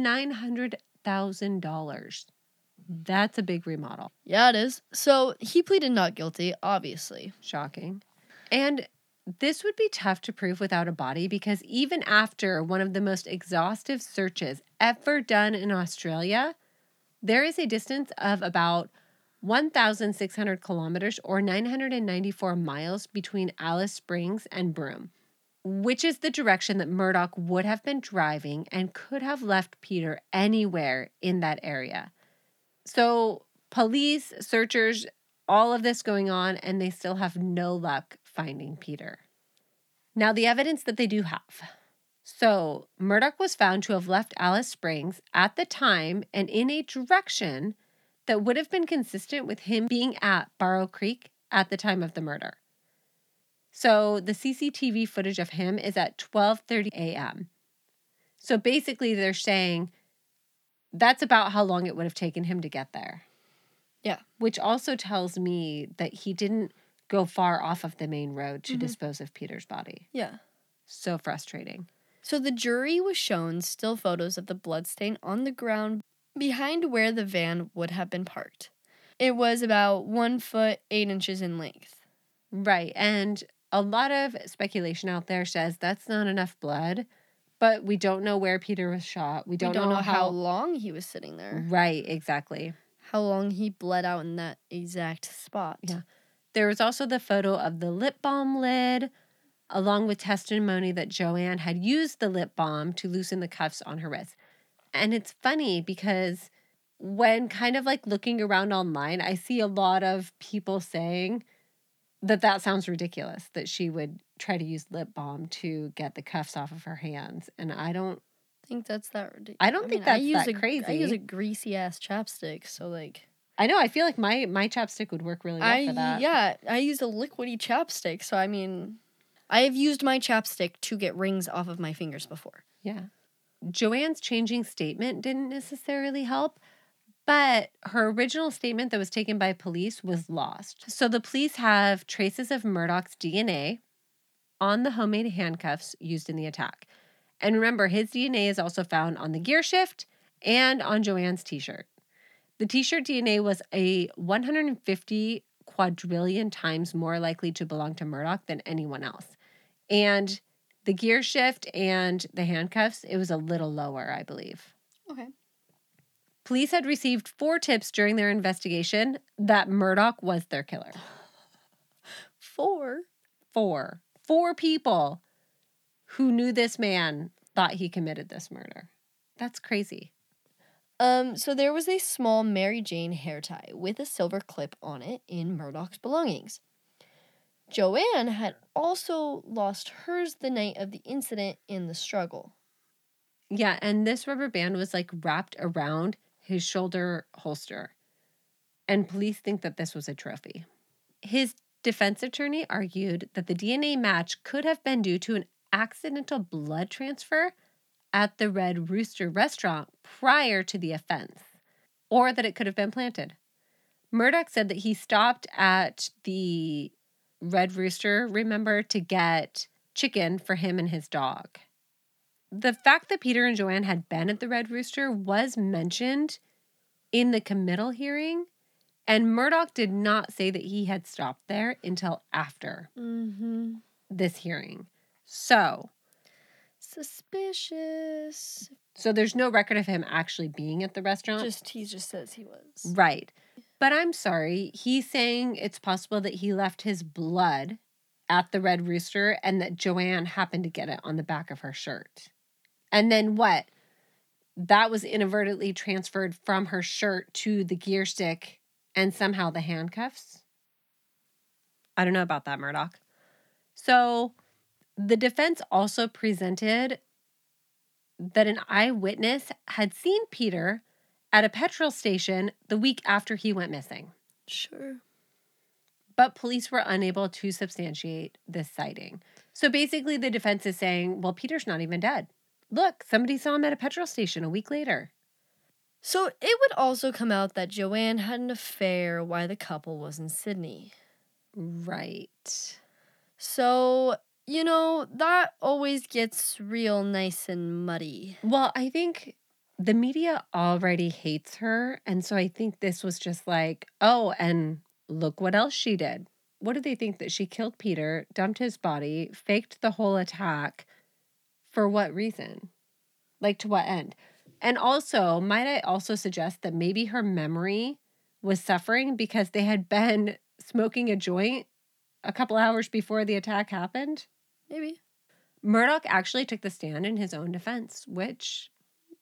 $900,000. Mm-hmm. That's a big remodel. Yeah, it is. So he pleaded not guilty, obviously. Shocking. And this would be tough to prove without a body because even after one of the most exhaustive searches ever done in Australia, there is a distance of about 1,600 kilometers or 994 miles between Alice Springs and Broome. Which is the direction that Murdoch would have been driving and could have left Peter anywhere in that area. So, police, searchers, all of this going on, and they still have no luck finding Peter. Now, the evidence that they do have. So, Murdoch was found to have left Alice Springs at the time and in a direction that would have been consistent with him being at Barrow Creek at the time of the murder. So, the CCTV footage of him is at 12:30 a.m. So basically they're saying that's about how long it would have taken him to get there. Yeah. Which also tells me that he didn't go far off of the main road to Mhm. dispose of Peter's body. Yeah. So frustrating. So the jury was shown still photos of the bloodstain on the ground behind where the van would have been parked. It was about one foot eight inches in length. Right. And a lot of speculation out there says that's not enough blood, but we don't know where Peter was shot. We don't, we don't know, know, how how. long he was sitting there, Right, exactly. how long he bled out in that exact spot. Yeah. There was also the photo of the lip balm lid, along with testimony that Joanne had used the lip balm to loosen the cuffs on her wrist. And it's funny because when kind of like looking around online, I see a lot of people saying that that sounds ridiculous that she would try to use lip balm to get the cuffs off of her hands. And I don't I think that's that ridiculous. I don't think that's that crazy. I use a greasy ass chapstick, so like I know I feel like my my chapstick would work really well I for that. yeah, I use a liquidy chapstick, so I mean, I have used my chapstick to get rings off of my fingers before. Yeah. Joanne's changing statement didn't necessarily help, but her original statement that was taken by police was lost. So the police have traces of Murdoch's DNA on the homemade handcuffs used in the attack. And remember, his DNA is also found on the gear shift and on Joanne's t shirt. The t shirt DNA was a 150 quadrillion times more likely to belong to Murdoch than anyone else. And the gear shift and the handcuffs, it was a little lower, I believe. Okay. Police had received four tips during their investigation that Murdoch was their killer. Four. Four. Four people who knew this man thought he committed this murder. That's crazy. Um, so there was a small Mary Jane hair tie with a silver clip on it in Murdoch's belongings. Joanne had also lost hers the night of the incident in the struggle. Yeah, and this rubber band was like wrapped around his shoulder holster. And police think that this was a trophy. His defense attorney argued that the DNA match could have been due to an accidental blood transfer at the Red Rooster restaurant prior to the offense, or that it could have been planted. Murdoch said that he stopped at the Red Rooster, remember, to get chicken for him and his dog. The fact that Peter and Joanne had been at the Red Rooster was mentioned in the committal hearing, and Murdoch did not say that he had stopped there until after Mm-hmm. this hearing. So, Suspicious. so there's no record of him actually being at the restaurant. Just he just says he was. Right. But I'm sorry. He's saying it's possible that he left his blood at the Red Rooster and that Joanne happened to get it on the back of her shirt. And then what? That was inadvertently transferred from her shirt to the gear stick and somehow the handcuffs? I don't know about that, Murdoch. So the defense also presented that an eyewitness had seen Peter at a petrol station the week after he went missing. Sure. But police were unable to substantiate this sighting. So basically, the defense is saying, well, Peter's not even dead. Look, somebody saw him at a petrol station a week later. So it would also come out that Joanne had an affair while the couple was in Sydney. Right. So, you know, that always gets real nice and muddy. Well, I think the media already hates her. And so I think this was just like, oh, and look what else she did. What do they think that she killed Peter, dumped his body, faked the whole attack? For what reason? Like to what end? And also, might I also suggest that maybe her memory was suffering because they had been [laughs] smoking a joint a couple hours before the attack happened? Maybe. Murdoch actually took the stand in his own defense, which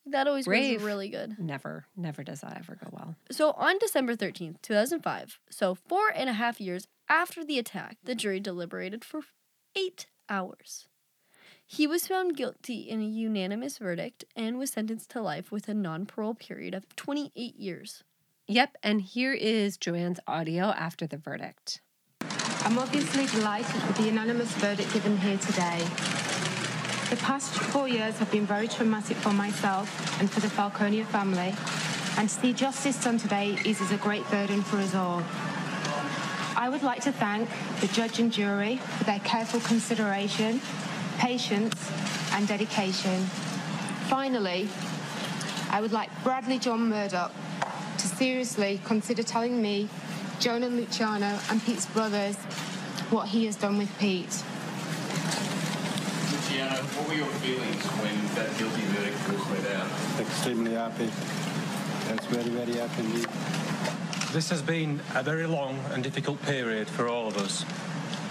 That always Brave. really good. never, never does that ever go well. So on December 13th, 2005, so four and a half years after the attack, the jury deliberated for eight hours. He was found guilty in a unanimous verdict and was sentenced to life with a non parole period of 28 years. Yep, and here is Joanne's audio after the verdict. I'm obviously delighted with the unanimous verdict given here today. The past four years have been very traumatic for myself and for the Falconio family, and to see justice done today eases a great burden for us all. I would like to thank the judge and jury for their careful consideration, patience, and dedication. Finally, I would like Bradley John Murdoch to seriously consider telling me, Jonah Luciano, and Pete's brothers what he has done with Pete. Luciano, what were your feelings when that guilty verdict was let out? extremely happy. That's very, very happy indeed. This has been a very long and difficult period for all of us.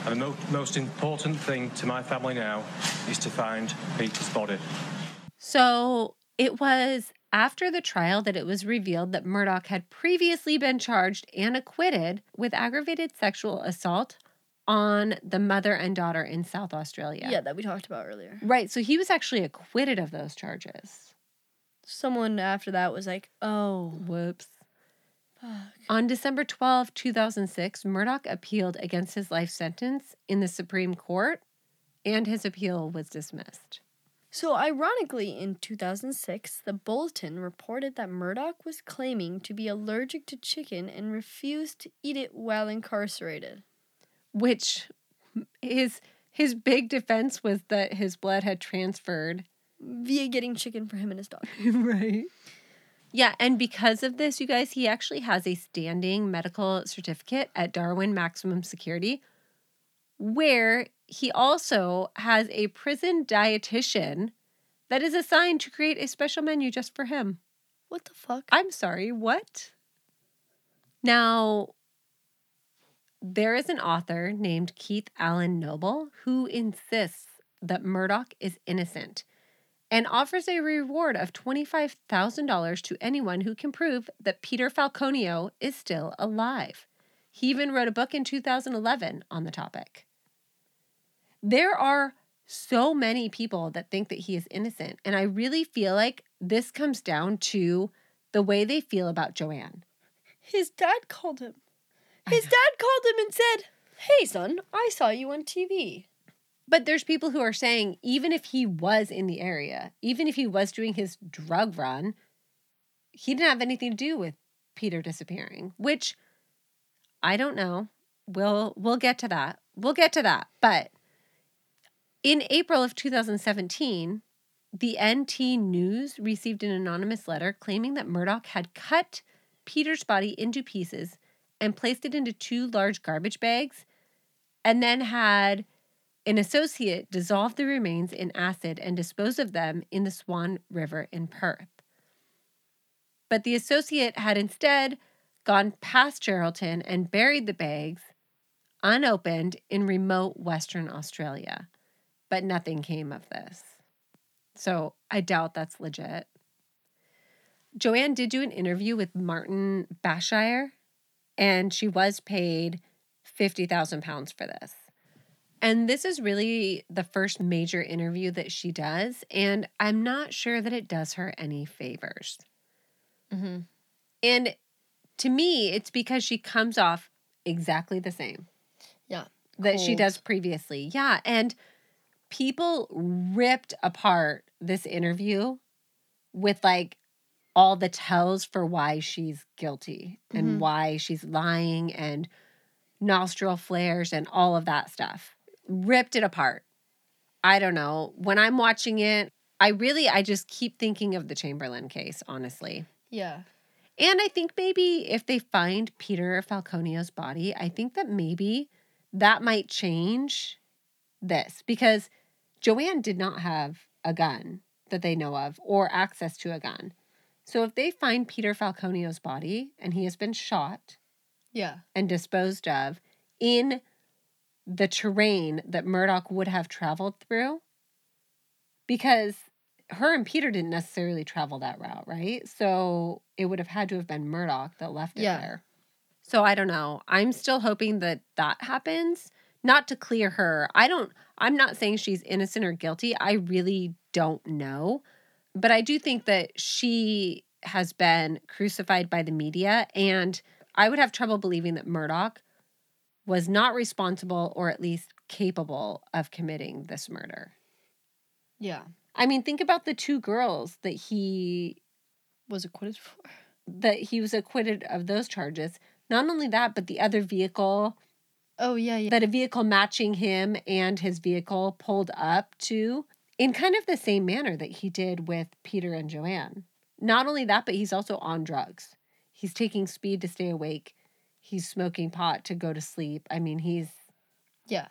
And the mo- most important thing to my family now is to find Peter's body. So it was after the trial that it was revealed that Murdoch had previously been charged and acquitted with aggravated sexual assault on the mother and daughter in South Australia. Yeah, that we talked about earlier. Right. So he was actually acquitted of those charges. Someone after that was like, oh, Whoops. [sighs] On December 12, 2006, Murdoch appealed against his life sentence in the Supreme Court, and his appeal was dismissed. So, ironically, in 2006, the Bulletin reported that Murdoch was claiming to be allergic to chicken and refused to eat it while incarcerated. Which his his big defense was that his blood had transferred. Via getting chicken for him and his dog. [laughs] right. Yeah, and because of this, you guys, he actually has a standing medical certificate at Darwin Maximum Security, where he also has a prison dietitian that is assigned to create a special menu just for him. What the fuck? I'm sorry, what? Now, there is an author named Keith Allan Noble who insists that Murdoch is innocent and offers a reward of $25,000 to anyone who can prove that Peter Falconio is still alive. He even wrote a book in 2011 on the topic. There are so many people that think that he is innocent, and I really feel like this comes down to the way they feel about Joanne. His dad called him. His dad called him and said, Hey, son, I saw you on TV. But there's people who are saying even if he was in the area, even if he was doing his drug run, he didn't have anything to do with Peter disappearing, which I don't know. We'll we'll get to that. We'll get to that. But in April of 2017, the NT News received an anonymous letter claiming that Murdoch had cut Peter's body into pieces and placed it into two large garbage bags and then had an associate dissolved the remains in acid and disposed of them in the Swan River in Perth. But the associate had instead gone past Geraldton and buried the bags unopened in remote Western Australia. But nothing came of this. So I doubt that's legit. Joanne did do an interview with Martin Bashir, and she was paid 50,000 pounds for this. And this is really the first major interview that she does. And I'm not sure that it does her any favors. Mhm. And to me, it's because she comes off exactly the same Yeah. that she does previously. Yeah. And people ripped apart this interview with like all the tells for why she's guilty Mhm. and why she's lying and nostril flares and all of that stuff. Ripped it apart. I don't know. When I'm watching it, I really I just keep thinking of the Chamberlain case, honestly. Yeah. And I think maybe if they find Peter Falconio's body, I think that maybe that might change this because Joanne did not have a gun that they know of or access to a gun. So if they find Peter Falconio's body and he has been shot Yeah. and disposed of in the terrain that Murdoch would have traveled through, because her and Peter didn't necessarily travel that route, right? So it would have had to have been Murdoch that left it Yeah. there. So I don't know. I'm still hoping that that happens, not to clear her. I don't, I'm not saying she's innocent or guilty. I really don't know. But I do think that she has been crucified by the media. And I would have trouble believing that Murdoch was not responsible or at least capable of committing this murder. Yeah. I mean, think about the two girls that he Was acquitted for. that he was acquitted of those charges. Not only that, but the other vehicle Oh yeah, yeah. that a vehicle matching him and his vehicle pulled up to in kind of the same manner that he did with Peter and Joanne. Not only that, but he's also on drugs. He's taking speed to stay awake. He's smoking pot to go to sleep. I mean, he's Yeah.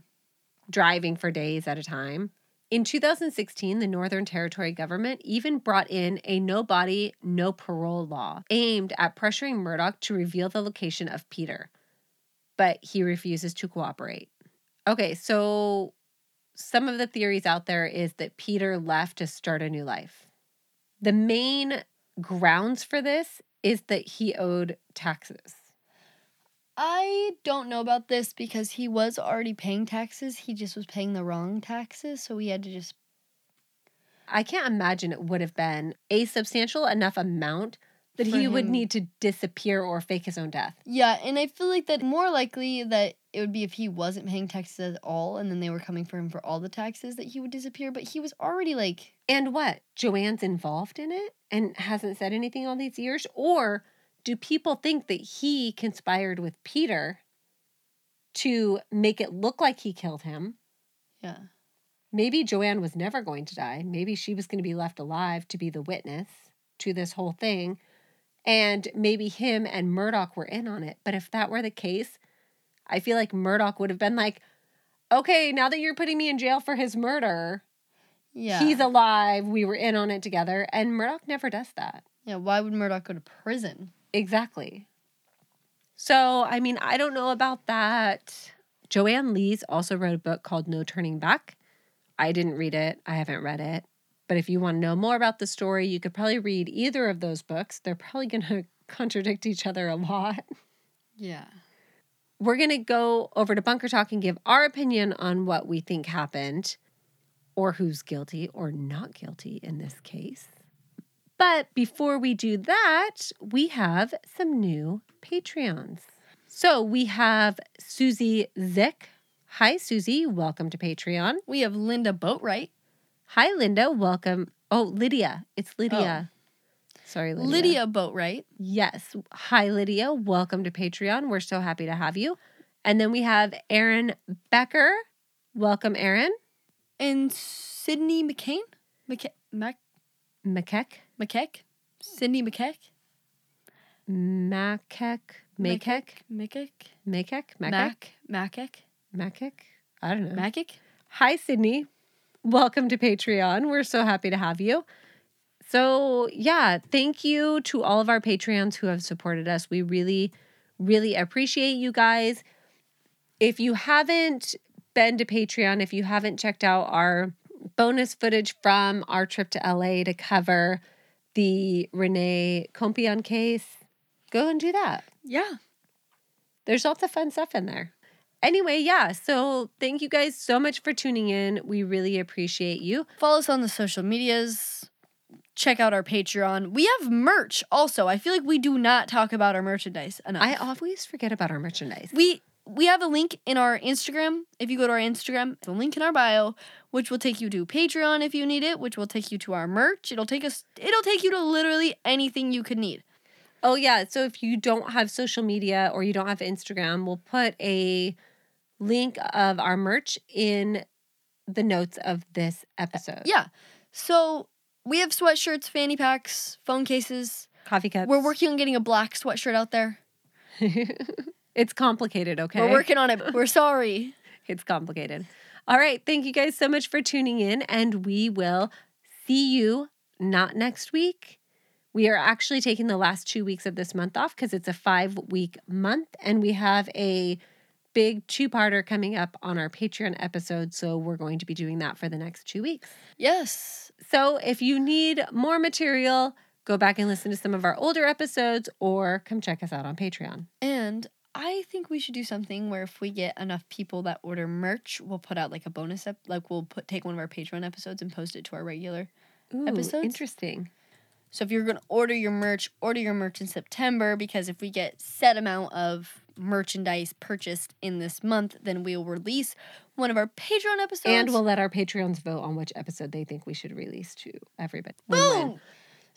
driving for days at a time. In 2016, the Northern Territory government even brought in a no body, no parole law aimed at pressuring Murdoch to reveal the location of Peter, but he refuses to cooperate. Okay, so some of the theories out there is that Peter left to start a new life. The main grounds for this is that he owed taxes. I don't know about this because he was already paying taxes. He just was paying the wrong taxes, so he had to just I can't imagine it would have been a substantial enough amount that he would need to disappear or fake his own death. Yeah, and I feel like that more likely that it would be if he wasn't paying taxes at all and then they were coming for him for all the taxes that he would disappear, but he was already like And what? Joanne's involved in it and hasn't said anything all these years? Or do people think that he conspired with Peter to make it look like he killed him? yeah. Maybe Joanne was never going to die. Maybe she was going to be left alive to be the witness to this whole thing. And maybe him and Murdoch were in on it. But if that were the case, I feel like Murdoch would have been like, okay, now that you're putting me in jail for his murder, Yeah. he's alive. We were in on it together. And Murdoch never does that. yeah, why would Murdoch go to prison? Exactly. So, I mean, I don't know about that. Joanne Lees also wrote a book called No Turning Back. I didn't read it, I haven't read it. But if you want to know more about the story, you could probably read either of those books. They're probably going [laughs] to contradict each other a lot. Yeah. We're going to go over to Bunker Talk and give our opinion on what we think happened or who's guilty or not guilty in this case. But before we do that, we have some new Patreons. So we have Susie Zick. Hi, Susie. Welcome to Patreon. We have Linda Boatwright. Hi, Linda. Welcome. Oh, Lydia. It's Lydia. Oh. Sorry, Lydia. Lydia Boatwright. Yes. Hi, Lydia. Welcome to Patreon. We're so happy to have you. And then we have Aaron Becker. Welcome, Aaron. And Sydney McCain? McCa- Mac- McKeck. McKeck? Sydney McKeck? Makek. Makek. McKeck? Makek. Makek. Mac? Macek? Makek. I don't know. Macic? Hi, Sydney. Welcome to Patreon. We're so happy to have you. So, yeah, thank you to all of our Patreons who have supported us. We really, really appreciate you guys. If you haven't been to Patreon, if you haven't checked out our bonus footage from our trip to LA to cover the Renee Compion case, go and do that Yeah. there's lots of fun stuff in there. Anyway, yeah, so thank you guys so much for tuning in. We really appreciate you. Follow us on the social medias. Check out our Patreon. We have merch also. I feel like we do not talk about our merchandise enough. I always forget about our merchandise. we we have a link in our Instagram. If you go to our Instagram, it's a link in our bio, which will take you to Patreon if you need it, which will take you to our merch. It'll take us it'll take you to literally anything you could need. Oh, yeah, so if you don't have social media or you don't have Instagram, we'll put a link of our merch in the notes of this episode. Yeah. So we have sweatshirts, fanny packs, phone cases. Coffee cups. We're working on getting a black sweatshirt out there. [laughs] it's complicated, okay? We're working on it. We're [laughs] sorry. It's complicated. All right. Thank you guys so much for tuning in, and we will see you not next week. We are actually taking the last two weeks of this month off because it's a five week month, and we have a big two-parter coming up on our Patreon episode, so we're going to be doing that for the next 2 weeks. Yes. So if you need more material, go back and listen to some of our older episodes or come check us out on Patreon. And I think we should do something where if we get enough people that order merch, we'll put out like a bonus ep- like we'll put take one of our Patreon episodes and post it to our regular. Ooh, Episodes? Interesting. So if you're going to order your merch, order your merch in September because if we get set amount of merchandise purchased in this month, then we'll release one of our Patreon episodes. And we'll let our Patreons vote on which episode they think we should release to everybody. Boom.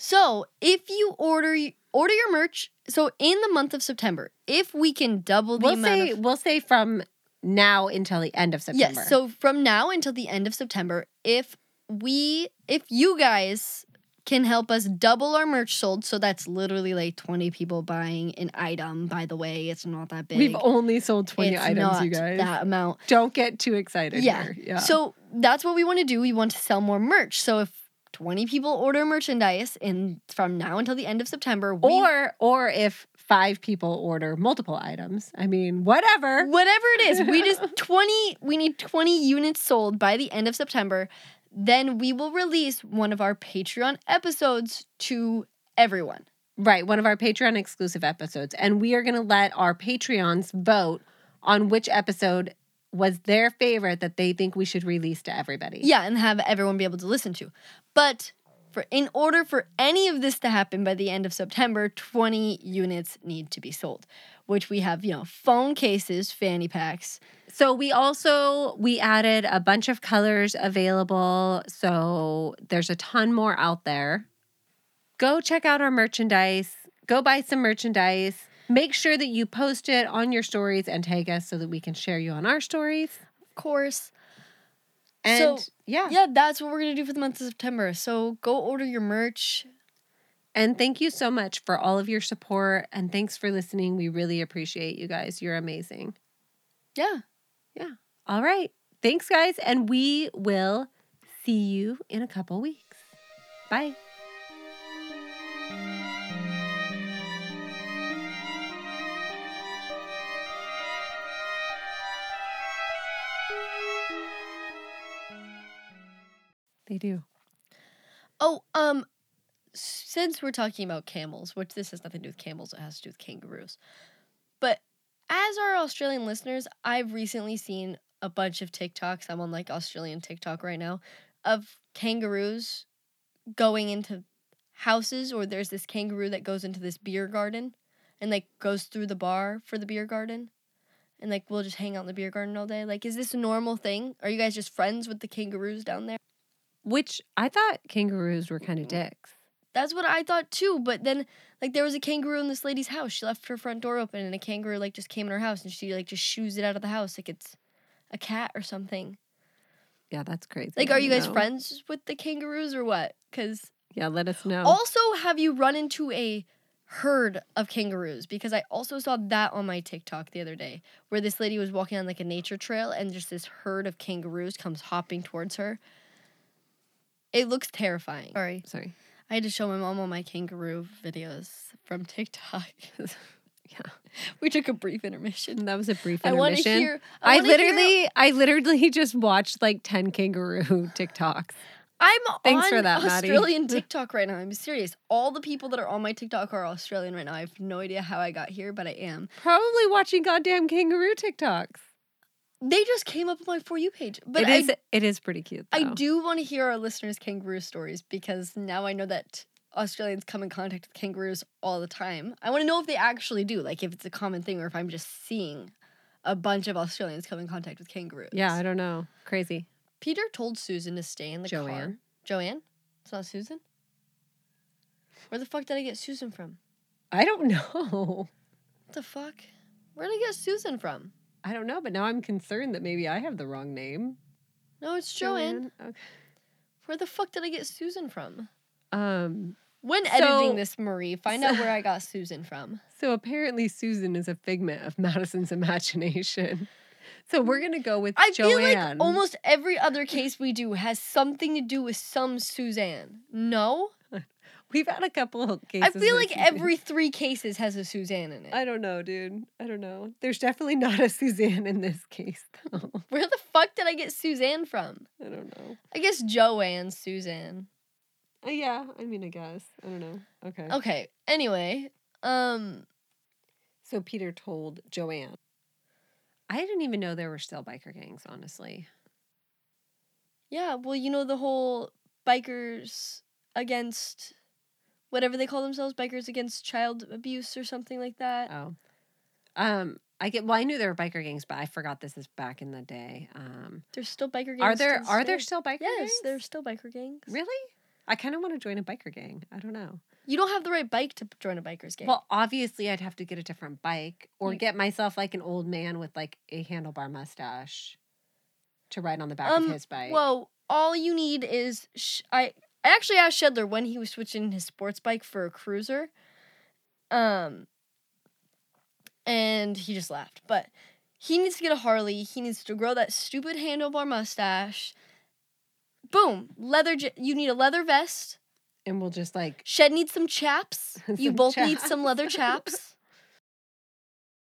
So if you order order your merch, so in the month of September, if we can double the We'll amount say of we'll say from now until the end of September. Yes. So from now until the end of September, if we if you guys can help us double our merch sold, so that's literally like 20 people buying an item, by the way, it's not that big. we've only sold 20 it's items, you guys. that amount. Don't get too excited Yeah. here. Yeah. So that's what we want to do. We want to sell more merch. So if 20 people order merchandise in from now until the end of September, we or or if five people order multiple items. I mean, whatever. whatever it is we just [laughs] 20 we need 20 units sold by the end of september then we will release one of our patreon episodes to everyone Right, one of our Patreon exclusive episodes. And we are going to let our Patreons vote on which episode was their favorite that they think we should release to everybody. yeah and have everyone be able to listen to but for in order for any of this to happen by the end of september 20 units need to be sold which we have you know phone cases fanny packs So we also we added a bunch of colors available. So there's a ton more out there. Go check out our merchandise. Go buy some merchandise. Make sure that you post it on your stories and tag us so that we can share you on our stories. of course And So, yeah. yeah that's what we're gonna do for the month of september so go order your merch And thank you so much for all of your support and thanks for listening. We really appreciate you guys. You're amazing. yeah Yeah. All right. Thanks, guys. And we will see you in a couple weeks. Bye. They do. Oh, um, since we're talking about camels, which this has nothing to do with camels, it has to do with kangaroos. But as our Australian listeners, I've recently seen a bunch of TikToks. I'm on like Australian TikTok right now of kangaroos going into houses, or there's this kangaroo that goes into this beer garden and like goes through the bar for the beer garden. And like we'll just hang out in the beer garden all day. Like, is this a normal thing? Are you guys just friends with the kangaroos down there? Which I thought kangaroos were kind of dicks. That's what I thought too. But then, like, there was a kangaroo in this lady's house. She left her front door open, and a kangaroo like just came in her house, and she like just shoos it out of the house like it's a cat or something. Yeah, that's crazy. Like, are you guys know. friends with the kangaroos or what? Because Yeah, let us know. also, have you run into a herd of kangaroos? Because I also saw that on my TikTok the other day, where this lady was walking on like a nature trail, and just this herd of kangaroos comes hopping towards her. It looks terrifying. Sorry. Sorry. I had to show my mom all my kangaroo videos from TikTok. [laughs] Yeah. We took a brief intermission. That was a brief intermission. I want to hear. I, hear- literally, I literally [laughs] just watched like 10 kangaroo [laughs] TikToks. I'm Thanks on for that, Maddie. Australian TikTok right now. I'm serious. All the people that are on my TikTok are Australian right now. I have no idea how I got here, but I am. Probably watching goddamn kangaroo TikToks. They just came up on my for you page. But it is I, it is pretty cute. I do want to hear our listeners' kangaroo stories because now I know that Australians come in contact with kangaroos all the time. I want to know if they actually do, like if it's a common thing or if I'm just seeing a bunch of Australians come in contact with kangaroos. Yeah, I don't know. Crazy. Peter told Susan to stay in the car. Joanne. Joanne? It's not Susan? Where the fuck did I get Susan from? I don't [laughs] know. What the fuck? Where did I get Susan from? I don't know, but now I'm concerned that maybe I have the wrong name. No, it's Joanne. Okay. Where the fuck did I get Susan from? Um When So- editing this, Marie, find out where I got Susan from. [laughs] so apparently Susan is a figment of [laughs] Madison's imagination. So we're gonna go with I Joanne. feel like almost every other case we do has something to do with some Suzanne. No? We've had a couple of cases. I feel like Suzanne. every three cases has a Suzanne in it. I don't know, dude. I don't know. There's definitely not a [laughs] Suzanne in this case, though. [laughs] Where the fuck did I get Suzanne from? I don't know. I guess Joanne Suzanne. Uh, yeah, I mean, I guess. I don't know. Okay. Okay. Anyway, um, So Peter told Joanne. I didn't even know there were still biker gangs, honestly. yeah. Well, you know the whole bikers against whatever they call themselves, bikers against child abuse or something like that. Oh. Um, I get well, I knew there were biker gangs, but I forgot this is back in the day. Um There's still biker gangs. are there are there still biker Yes, gangs? there's still biker gangs. Really? I kind of want to join a biker gang. I don't know. You don't have the right bike to join a biker's gang. Well, obviously, I'd have to get a different bike or You- get myself like an old man with like a handlebar mustache to ride on the back Um, of his bike. Well, all you need is sh- I. I actually asked Shedler when he was switching his sports bike for a cruiser, um, and he just laughed. But he needs to get a Harley. He needs to grow that stupid handlebar mustache. Boom, leather. You need a leather vest. and we'll just like Shed needs some chaps. [laughs] You Some both need some leather chaps.